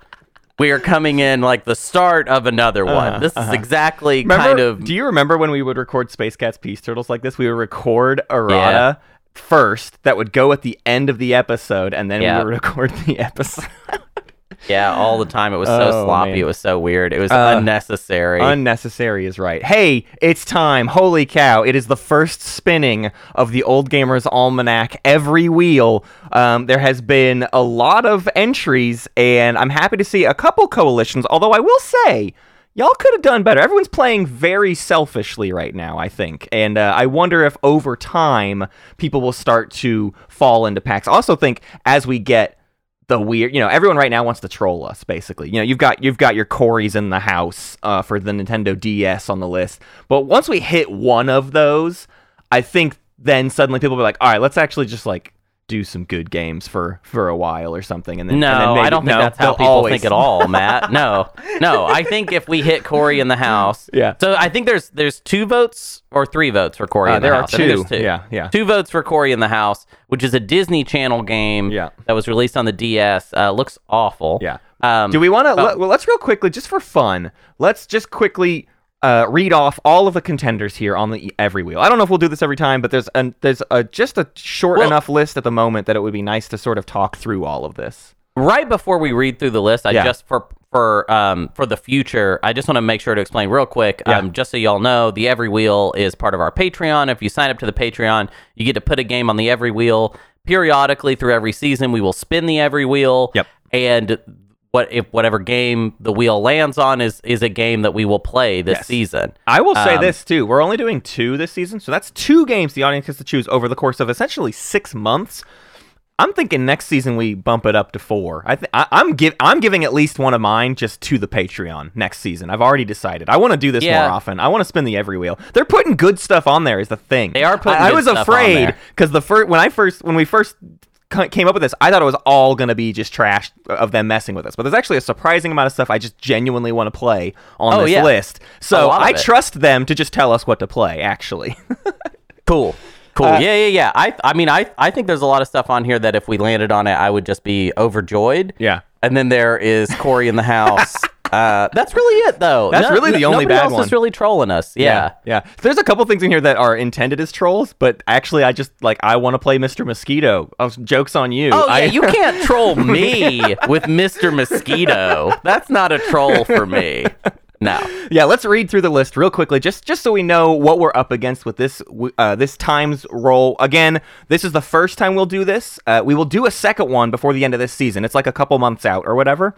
S2: We are coming in like the start of another one. this is exactly
S1: Uh-huh, Remember,
S2: kind of
S1: do you remember when we would record Space Cats Peace Turtles like this? We would record errata
S2: Yeah.
S1: First that would go at the end of the episode, and then
S2: Yeah.
S1: we would record the episode. [LAUGHS]
S2: yeah, all the time. It was so
S1: Oh,
S2: sloppy.
S1: man.
S2: It was so weird. It was
S1: Uh,
S2: unnecessary.
S1: Unnecessary is right. Hey, it's time. Holy cow. It is the first spinning of the Old Gamers Almanac. Every wheel. Um, there has been a lot of entries, and I'm happy to see a couple coalitions, although I will say. Y'all could have done better. Everyone's playing very selfishly right now, I think. And uh, I wonder if over time people will start to fall into packs. I also think as we get the weird you know everyone right now wants to troll us basically you know you've got you've got your corys in the house uh, for the nintendo ds on the list but once we hit one of those i think then suddenly people will be like all right let's actually just like do some good games for for a while or something and then and then
S2: no,
S1: maybe-
S2: I don't think
S1: no,
S2: that's how people
S1: always-
S2: think at all, [LAUGHS] Matt. No, no. I think if we hit Cory in the house, [LAUGHS]
S1: Yeah.
S2: So I think there's there's two votes or three votes for Cory
S1: Uh,
S2: in the
S1: there are
S2: house. Think there's
S1: two. Yeah, yeah.
S2: Two votes for Cory in the house, which is a Disney Channel game.
S1: Yeah.
S2: That was released on the DS. Uh, looks awful.
S1: Yeah.
S2: Um,
S1: Do we want to? well, let's real quickly, just for fun. Let's just quickly uh, read off all of the contenders here on the every wheel. I don't know if we'll do this every time, but there's an, there's a, just a short
S2: Well-
S1: enough list at the moment that it would be nice to sort of talk through all of this.
S2: right before we read through the list, I
S1: Yeah.
S2: just for for um for the future, I just want to make sure to explain real quick.
S1: Yeah.
S2: Um, just so y'all know, the Every Wheel is part of our Patreon. If you sign up to the Patreon, you get to put a game on the Every Wheel periodically through every season. We will spin the Every Wheel.
S1: Yep.
S2: And what if whatever game the wheel lands on is is a game that we will play this
S1: Yes.
S2: season.
S1: I will say
S2: Um,
S1: this too. We're only doing two this season, so that's two games the audience has to choose over the course of essentially six months. I'm thinking next season we bump it up to four. I th- I, I'm give I'm giving at least one of mine just to the Patreon next season. I've already decided. I want to do this
S2: Yeah.
S1: more often. I want to spin the every wheel. They're putting good stuff on there. Is the thing
S2: They are putting
S1: I, I was afraid because the first when I first when we first came up with this, I thought it was all gonna be just trash of them messing with us. But there's actually a surprising amount of stuff I just genuinely want to play on
S2: Oh,
S1: this
S2: yeah.
S1: list. So I
S2: it.
S1: trust them to just tell us what to play. Actually, [LAUGHS]
S2: Cool. Cool.
S1: Uh,
S2: yeah, yeah, yeah. I I mean I I think there's a lot of stuff on here that if we landed on it, I would just be overjoyed.
S1: Yeah.
S2: And then there is Cory in the house. [LAUGHS] uh, that's really it, though.
S1: That's really the only bad
S2: else
S1: one.
S2: is really trolling us. Yeah.
S1: yeah. There's a couple things in here that are intended as trolls, but actually, I just like I want to play Mr. Mosquito. Oh, jokes on you.
S2: Oh yeah,
S1: I,
S2: you can't [LAUGHS] troll me with Mr. Mosquito. That's not a troll for me. No.
S1: yeah, let's read through the list real quickly, just just so we know what we're up against with this uh, this times roll. Again, this is the first time we'll do this. Uh, we will do a second one before the end of this season. It's like a couple months out or whatever.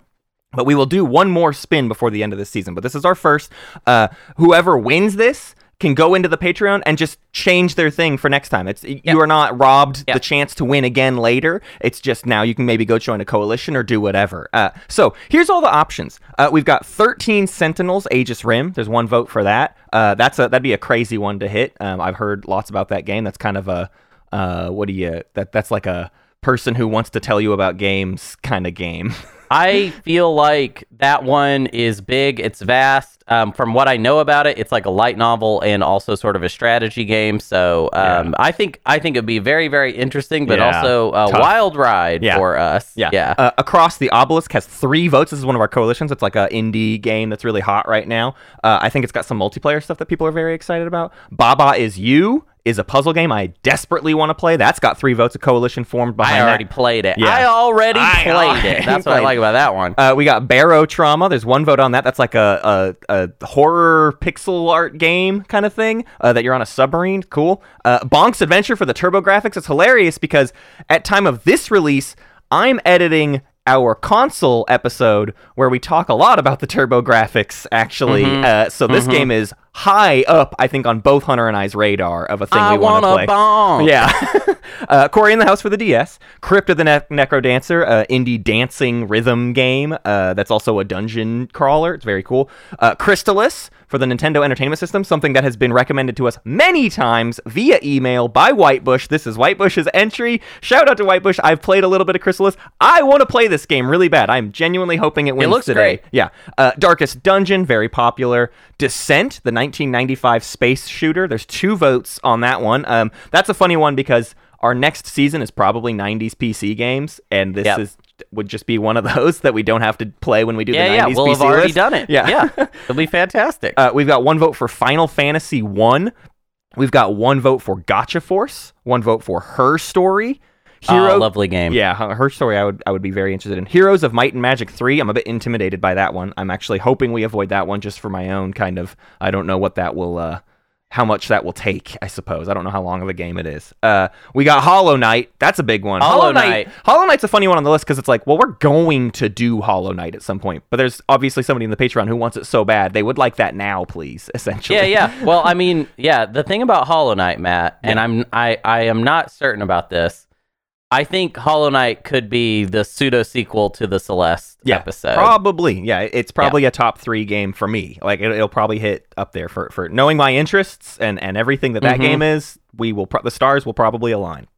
S1: But we will do one more spin before the end of this season. But this is our first. Uh, whoever wins this can go into the Patreon and just change their thing for next time. It's you are not robbed
S2: Yeah.
S1: the chance to win again later. It's just now you can maybe go join a coalition or do whatever. Uh, so here's all the options. Uh, we've got 13 Sentinels, Aegis Rim. There's one vote for that. Uh, that's a that'd be a crazy one to hit. Um, I've heard lots about that game. That's kind of a uh, what do you that that's like a person who wants to tell you about games kind of game. [LAUGHS]
S2: I feel like that one is big. It's vast. Um, from what I know about it, it's like a light novel and also sort of a strategy game. So um, I think I think it'd be very very interesting, but
S1: Yeah.
S2: also a
S1: Tough.
S2: wild ride
S1: Yeah.
S2: for us.
S1: Yeah.
S2: yeah.
S1: Uh, Across the Obelisk has three votes. This is one of our coalitions. It's like an indie game that's really hot right now. Uh, I think it's got some multiplayer stuff that people are very excited about. Baba is You is a puzzle game I desperately want to play. That's got three votes. A coalition formed behind
S2: I
S1: that.
S2: already played it.
S1: Yeah.
S2: I already
S1: I
S2: played
S1: already
S2: it. That's what I like about that one.
S1: Uh, we got Barotrauma. There's one vote on that. That's like a, a, a horror pixel art game kind of thing uh, that you're on a submarine. Cool. Uh, Bonk's Adventure for the TurboGrafx. It's hilarious because at time of this release, I'm editing our console episode where we talk a lot about the TurboGrafx actually.
S2: Mm-hmm.
S1: Uh, so this game is high up, I think, on both Hunter and I's radar of a thing
S2: I
S1: we want to play.
S2: bonk. [LAUGHS]
S1: Yeah. [LAUGHS] uh, Cory in the House for the DS. Crypt of the ne- Necro Dancer, uh, indie dancing rhythm game uh, that's also a dungeon crawler. It's very cool. Uh, Crystalis for the Nintendo Entertainment System, something that has been recommended to us many times via email by Whitebush. This is Whitebush's entry. Shout out to Whitebush. I've played a little bit of Crystalis. I want to play this game really bad. I'm genuinely hoping it wins it
S2: looks
S1: today.
S2: great.
S1: Yeah. Uh, Darkest Dungeon, very popular. Descent, the 1995 space shooter. There's two votes on that one. Um, that's a funny one because our next season is probably 90s PC games, and this
S2: Yep.
S1: is would just be one of [LAUGHS] those that we don't have to play when we do
S2: Yeah,
S1: the 90s
S2: yeah. We'll
S1: PC
S2: have already
S1: list.
S2: done it.
S1: Yeah.
S2: yeah. [LAUGHS] It'll be fantastic.
S1: Uh, we've got one vote for Final Fantasy One. We've got one vote for Gotcha Force. One vote for Her Story.
S2: oh, lovely game.
S1: Yeah, her her story I would I would be very interested in. Heroes of Might and Magic 3. I'm a bit intimidated by that one. I'm actually hoping we avoid that one just for my own kind of I don't know what that will uh how much that will take, I suppose. I don't know how long of a game it is. Uh we got Hollow Knight. That's a big one.
S2: Hollow Knight.
S1: Hollow Knight's a funny one on the list because it's like, well, we're going to do Hollow Knight at some point. But there's obviously somebody in the Patreon who wants it so bad. They would like that now, please, [LAUGHS] essentially.
S2: Yeah, yeah. Well, I mean, yeah. The thing about Hollow Knight, Matt, and I'm I I am not certain about this. I think Hollow Knight could be the pseudo sequel to the Celeste
S1: yeah,
S2: episode.
S1: Probably, yeah. It's probably a top three game for me. Like it, it'll probably hit up there for for knowing my interests and and everything that that
S2: Mhm.
S1: game is. We will pro- the stars will probably align.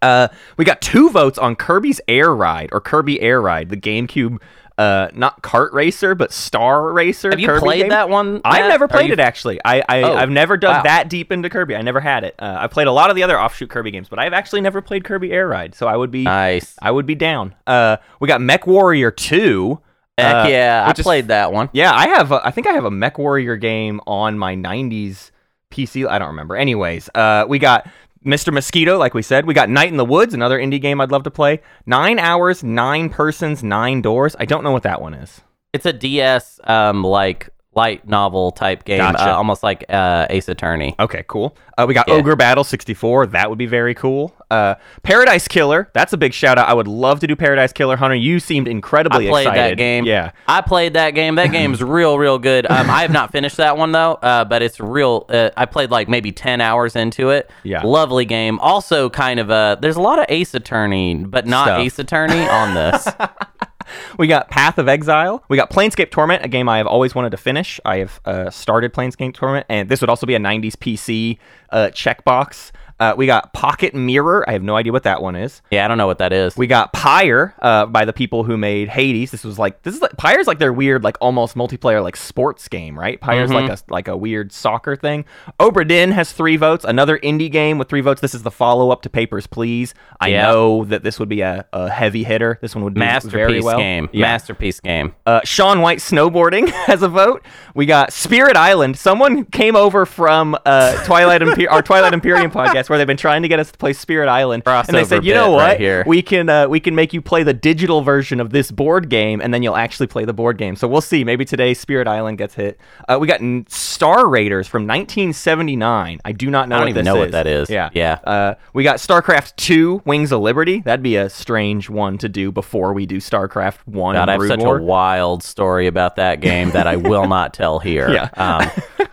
S1: Uh, we got two votes on Kirby's Air Ride or Kirby Air Ride, the GameCube, uh, not kart racer but Star Racer.
S2: Have you
S1: Kirby
S2: played
S1: game.
S2: that one?
S1: I've never played
S2: you-
S1: it actually. I, I
S2: Oh,
S1: I've never dug
S2: wow.
S1: that deep into Kirby. I never had it. Uh, I played a lot of the other offshoot Kirby games, but I've actually never played Kirby Air Ride. So I would be
S2: Nice.
S1: I would be down. Uh, we got Mech Warrior Two.
S2: Heck
S1: uh,
S2: yeah, I
S1: which is-
S2: played that one.
S1: Yeah, I have. A, I think I have a Mech Warrior game on my '90s PC. I don't remember. Anyways, uh, we got Mr. Mosquito, like we said. We got Night in the Woods, another indie game I'd love to play. Nine hours, nine persons, nine doors. I don't know what that one is.
S2: It's a DS um like light novel type game,
S1: Gotcha.
S2: uh, almost like uh, Ace Attorney.
S1: Okay, cool. Uh, we got
S2: Yeah.
S1: Ogre Battle 64. That would be very cool. Uh, Paradise Killer. That's a big shout out. I would love to do Paradise Killer. Hunter, you seemed incredibly excited.
S2: I played
S1: excited.
S2: that game.
S1: Yeah.
S2: I played that game. That [LAUGHS] game's real, real good. Um, I have not finished that one though, uh, but it's real. Uh, I played like maybe ten hours into it.
S1: Yeah.
S2: lovely game. Also, kind of a there's a lot of Ace Attorney, but not
S1: Stuff.
S2: Ace Attorney on this. [LAUGHS]
S1: We got Path of Exile. We got Planescape Torment, a game I have always wanted to finish. I have uh, started Planescape Torment, and this would also be a 90s PC uh, checkbox. Uh, we got Pocket Mirror. I have no idea what that one is.
S2: yeah, I don't know what that is.
S1: We got Pyre uh, by the people who made Hades. This was like this is like Pyre's like their weird like almost multiplayer like sports game, right? Pyre's like a like a weird soccer thing. Obra Dinn has three votes. Another indie game with three votes. This is the follow up to Papers Please. I
S2: Yeah.
S1: know that this would be a, a heavy hitter. This one would do very
S2: Masterpiece
S1: well.
S2: game.
S1: Yeah.
S2: Masterpiece game.
S1: Uh, Shaun White snowboarding [LAUGHS] has a vote. We got Spirit Island. Someone came over from uh, Twilight Imper- our Twilight Imperium [LAUGHS] podcast where they've been trying to get us to play Spirit Island, and they said, "You know what?
S2: right here.
S1: we can uh, we can make you play the digital version of this board game, and then you'll actually play the board game." So we'll see. Maybe today Spirit Island gets hit. Uh, we got Star Raiders from 1979. I do not know.
S2: I don't
S1: what
S2: even
S1: this
S2: know what
S1: is.
S2: that is.
S1: Yeah,
S2: Yeah.
S1: Uh, we got StarCraft 2: Wings of Liberty. That'd be a strange one to do before we do StarCraft One.
S2: God, I have such
S1: War.
S2: a wild story about that game that I will not tell here. [LAUGHS]
S1: Yeah.
S2: Um,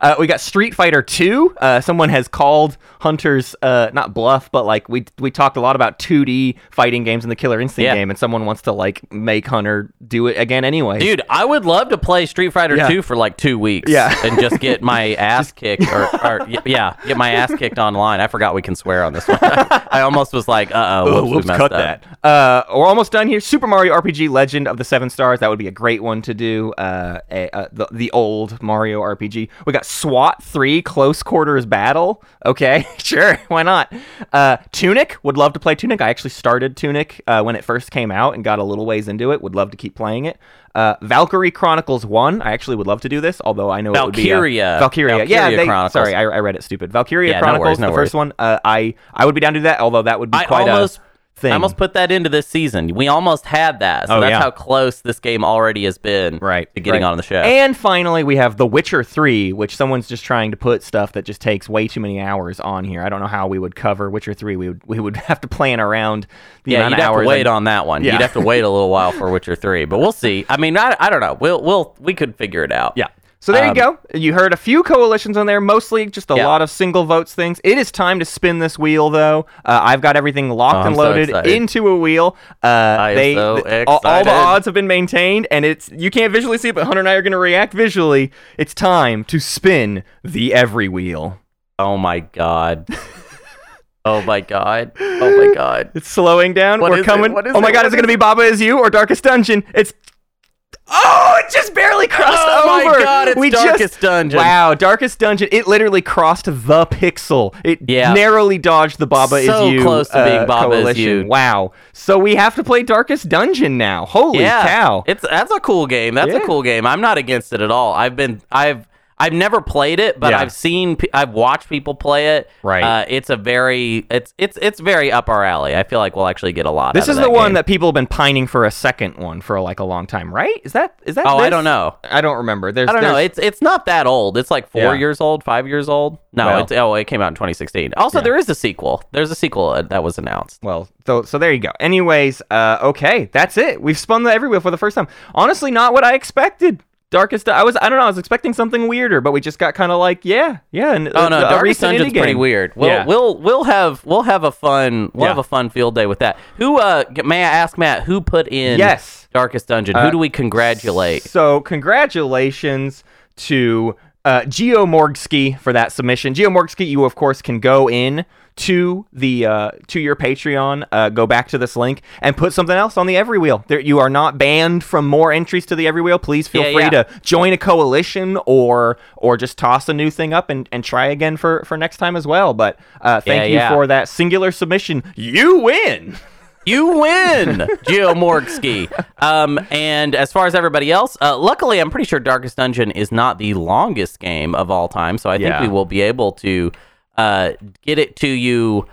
S1: Uh, we got Street Fighter 2. Uh, someone has called Hunter's uh, not bluff, but like we we talked a lot about 2D fighting games in the Killer Instinct
S2: Yeah.
S1: game, and someone wants to like make Hunter do it again anyway.
S2: Dude, I would love to play Street Fighter
S1: Yeah.
S2: 2 for like two weeks.
S1: Yeah.
S2: And just get my [LAUGHS] ass kicked, or, or yeah, get my ass kicked online. I forgot we can swear on this one. [LAUGHS] I almost was like, uh oh, whoops, we
S1: whoops,
S2: messed
S1: cut
S2: up.
S1: that. Uh, we're almost done here. Super Mario RPG Legend of the Seven Stars. That would be a great one to do. Uh, a, uh, the, the old Mario RPG. We got SWAT 3 Close Quarters Battle. Okay, [LAUGHS] sure. Why not? Uh, Tunic. Would love to play Tunic. I actually started Tunic uh, when it first came out and got a little ways into it. Would love to keep playing it. Uh, Valkyrie Chronicles 1. I actually would love to do this, although I know it would be.
S2: Valkyria.
S1: Uh, Valkyria. Yeah, they,
S2: Chronicles.
S1: sorry, I, I read it stupid. Valkyria
S2: Yeah, no
S1: Chronicles,
S2: worries, no
S1: the
S2: worries.
S1: first one. Uh, I, I would be down to do that, although that would be
S2: I
S1: quite
S2: almost,
S1: a thing.
S2: I almost put that into this season. We almost had that. So
S1: Oh,
S2: that's
S1: yeah.
S2: how close this game already has been
S1: right
S2: to getting
S1: right.
S2: on the show.
S1: and finally we have the witcher 3 which someone's just trying to put stuff that just takes way too many hours on here i don't know how we would cover witcher 3 we would we would [LAUGHS] have to plan around the
S2: yeah,
S1: amount
S2: you'd
S1: of
S2: have
S1: hours
S2: to wait
S1: and-
S2: on that one.
S1: Yeah.
S2: You'd have to wait a little while for Witcher 3, but we'll see. I mean, I, I don't know. We'll we'll we could figure it out.
S1: yeah so there
S2: Um,
S1: you go you heard a few coalitions on there mostly just a
S2: Yeah.
S1: lot of single votes things it is time to spin this wheel though uh, i've got everything locked
S2: Oh,
S1: and
S2: I'm so
S1: loaded into a wheel uh, they
S2: so
S1: th- all, all the odds have been maintained and it's you can't visually see it but hunter and i are going to react visually it's time to spin the every wheel
S2: Oh my god. [LAUGHS] oh my god. Oh my god.
S1: It's slowing down.
S2: What
S1: We're
S2: is it?
S1: coming. Oh my
S2: it?
S1: god, is it going to be Baba is You or Darkest Dungeon? It's. Oh, it just barely crossed
S2: Oh my. God, it's
S1: we
S2: Darkest
S1: just,
S2: Dungeon.
S1: Wow, Darkest Dungeon. It literally crossed the pixel. It
S2: Yeah.
S1: narrowly dodged the Baba
S2: So
S1: is You So
S2: close to being
S1: uh,
S2: Baba Is. You.
S1: Wow. So we have to play Darkest Dungeon now. Holy
S2: yeah,
S1: cow.
S2: It's that's a cool game. That's
S1: Yeah.
S2: a cool game. I'm not against it at all. I've been I've I've never played it, but
S1: Yeah.
S2: I've seen I've watched people play it.
S1: Right.
S2: Uh, it's a very it's it's it's very up our alley. I feel like we'll actually get a lot.
S1: Of.
S2: This
S1: is the
S2: that
S1: one
S2: game.
S1: that people have been pining for a second one for like a long time, right? Is that is that?
S2: Oh, I don't know.
S1: I don't remember. There's,
S2: I don't know. It's it's not that old. It's like four
S1: Yeah.
S2: years old, five years old. No,
S1: Well.
S2: it's oh, it came out in 2016. Also, there is a sequel. There's a sequel that was announced.
S1: Well, so so there you go. Anyways, uh, okay, that's it. We've spun the every wheel for the first time. Honestly, not what I expected. Darkest, I was I don't know. I was expecting something weirder, but we just got kind of like yeah, yeah. And,
S2: Oh no,
S1: a
S2: Darkest Dungeon's pretty weird. We'll
S1: Yeah.
S2: we'll we'll have we'll have a fun we'll
S1: Yeah.
S2: have a fun field day with that. Who uh may I ask Matt who put in
S1: Yes.
S2: Darkest Dungeon?
S1: Uh,
S2: who do we congratulate?
S1: So congratulations to uh, Geo Morgsky for that submission. Geo Morgsky, you of course can go in to the uh, to your Patreon, uh, go back to this link, and put something else on the Every Wheel. There, you are not banned from more entries to the Every Wheel. Please feel
S2: Yeah,
S1: free
S2: yeah.
S1: to join a coalition or or just toss a new thing up and, and try again for for next time as well. But uh, thank
S2: Yeah,
S1: you for that singular submission. You win.
S2: You win, [LAUGHS] Geo Morgsky. Um, and as far as everybody else, uh, luckily, I'm pretty sure Darkest Dungeon is not the longest game of all time, so I think we will be able to uh, get it to you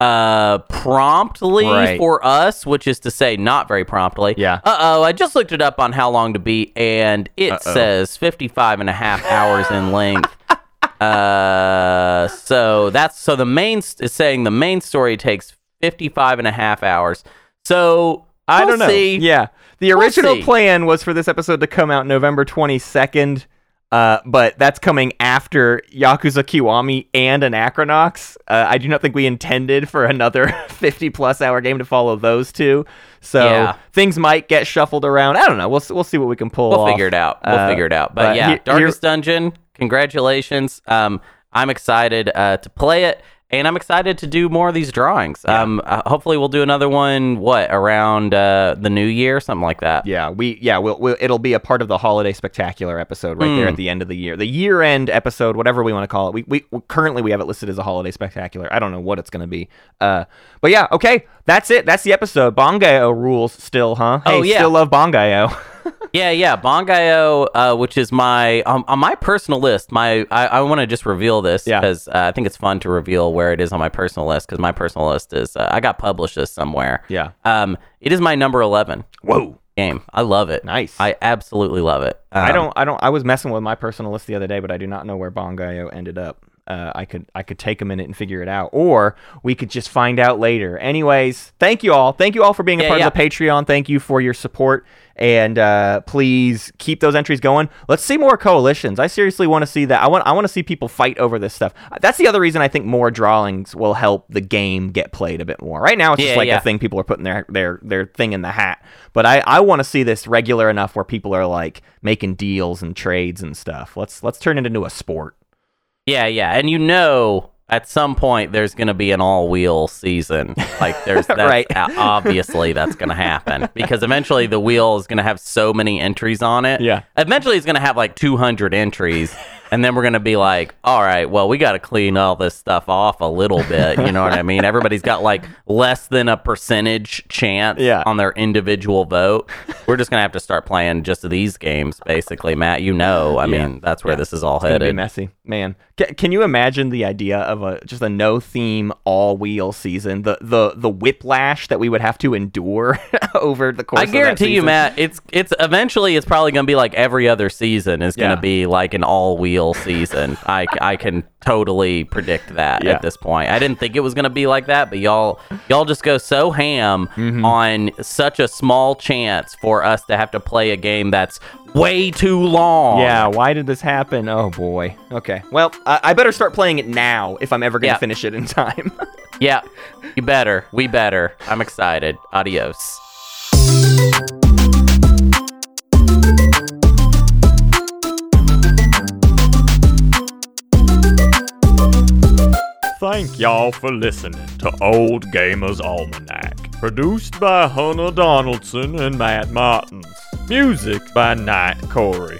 S2: uh promptly
S1: Right.
S2: for us which is to say not very promptly
S1: Yeah.
S2: uh-oh i just looked it up on how long to beat and it
S1: Uh-oh.
S2: says 55 and a half hours in length [LAUGHS] uh so that's so the main is saying the main story takes 55 and a half hours so
S1: I
S2: we'll
S1: don't know.
S2: see.
S1: Yeah. The
S2: We'll
S1: original plan was for this episode to come out November 22nd, uh, but that's coming after Yakuza Kiwami and Anachronox. Uh, I do not think we intended for another [LAUGHS] 50 plus hour game to follow those two. So
S2: Yeah.
S1: things might get shuffled around. I don't know. We'll, we'll see what we can pull
S2: We'll
S1: off.
S2: figure it out. We'll
S1: Uh,
S2: figure it out. But,
S1: but
S2: yeah,
S1: he-
S2: Darkest Dungeon. Congratulations. Um, I'm excited uh, to play it, and I'm excited to do more of these drawings. Um, uh, hopefully, we'll do another one. What around uh, the new year, something like that.
S1: Yeah, we yeah, we'll, we'll it'll be a part of the holiday spectacular episode right there
S2: Mm.
S1: at the end of the year, the year end episode, whatever we want to call it. We, we currently we have it listed as a holiday spectacular. I don't know what it's going to be. Uh, but yeah, okay, that's it. That's the episode. Bangai-O rules still, huh? Hey,
S2: Oh, yeah.
S1: still love Bangai-O. [LAUGHS]
S2: Yeah, yeah. Bangai-O, uh, which is my um, on my personal list. My I, I want to just reveal this
S1: Yeah.
S2: because uh, I think it's fun to reveal where it is on my personal list because my personal list is uh, I got published this somewhere.
S1: Yeah.
S2: Um, it is my number eleven
S1: Whoa.
S2: game. I love it.
S1: Nice.
S2: I absolutely love it.
S1: I
S2: Um,
S1: don't I don't I was messing with my personal list the other day, but I do not know where Bangai-O ended up. Uh, I could I could take a minute and figure it out, or we could just find out later. Anyways, thank you all. Thank you all for being a
S2: Yeah,
S1: part
S2: yeah.
S1: of the Patreon. Thank you for your support, and uh, please keep those entries going. Let's see more coalitions. I seriously want to see that. I want I want to see people fight over this stuff. That's the other reason I think more drawings will help the game get played a bit more. Right now, it's just
S2: Yeah,
S1: like
S2: yeah.
S1: a thing people are putting their their their thing in the hat. But I I want to see this regular enough where people are like making deals and trades and stuff. Let's let's turn it into a sport.
S2: Yeah, yeah, and you know, at some point there's going to be an all-wheel season. Like there's [LAUGHS] that's,
S1: Right.
S2: obviously that's going to happen because eventually the wheel is going to have so many entries on it.
S1: Yeah.
S2: Eventually it's going to have like 200 entries. And then we're gonna be like, all right, well, we got to clean all this stuff off a little bit. You know what I mean? Everybody's got like less than a percentage chance
S1: Yeah.
S2: on their individual vote. We're just gonna have to start playing just these games, basically, Matt. You know, I
S1: Yeah.
S2: mean, that's where this is all
S1: It's
S2: headed.
S1: messy, man. Ca can you imagine the idea of a just a no theme all wheel season? The the the whiplash that we would have to endure [LAUGHS] over the course.
S2: I
S1: of that season.
S2: I guarantee you. Matt. It's it's eventually it's probably going to be like every other season is going to
S1: Yeah.
S2: be like an all wheel season. [LAUGHS] I I can totally predict that
S1: Yeah.
S2: at this point. I didn't think it was going to be like that, but y'all y'all just go so ham
S1: Mm-hmm.
S2: on such a small chance for us to have to play a game that's way too long.
S1: Yeah, why did this happen? Oh boy. Okay. Well, I, I better start playing it now if I'm ever gonna
S2: Yeah.
S1: finish it in time. [LAUGHS]
S2: yeah. You better. We better. I'm excited. Adios.
S4: Thank y'all for listening to Old Gamers Almanac. Produced by Hannah Donaldson and Matt Martins. Music by Night Corey.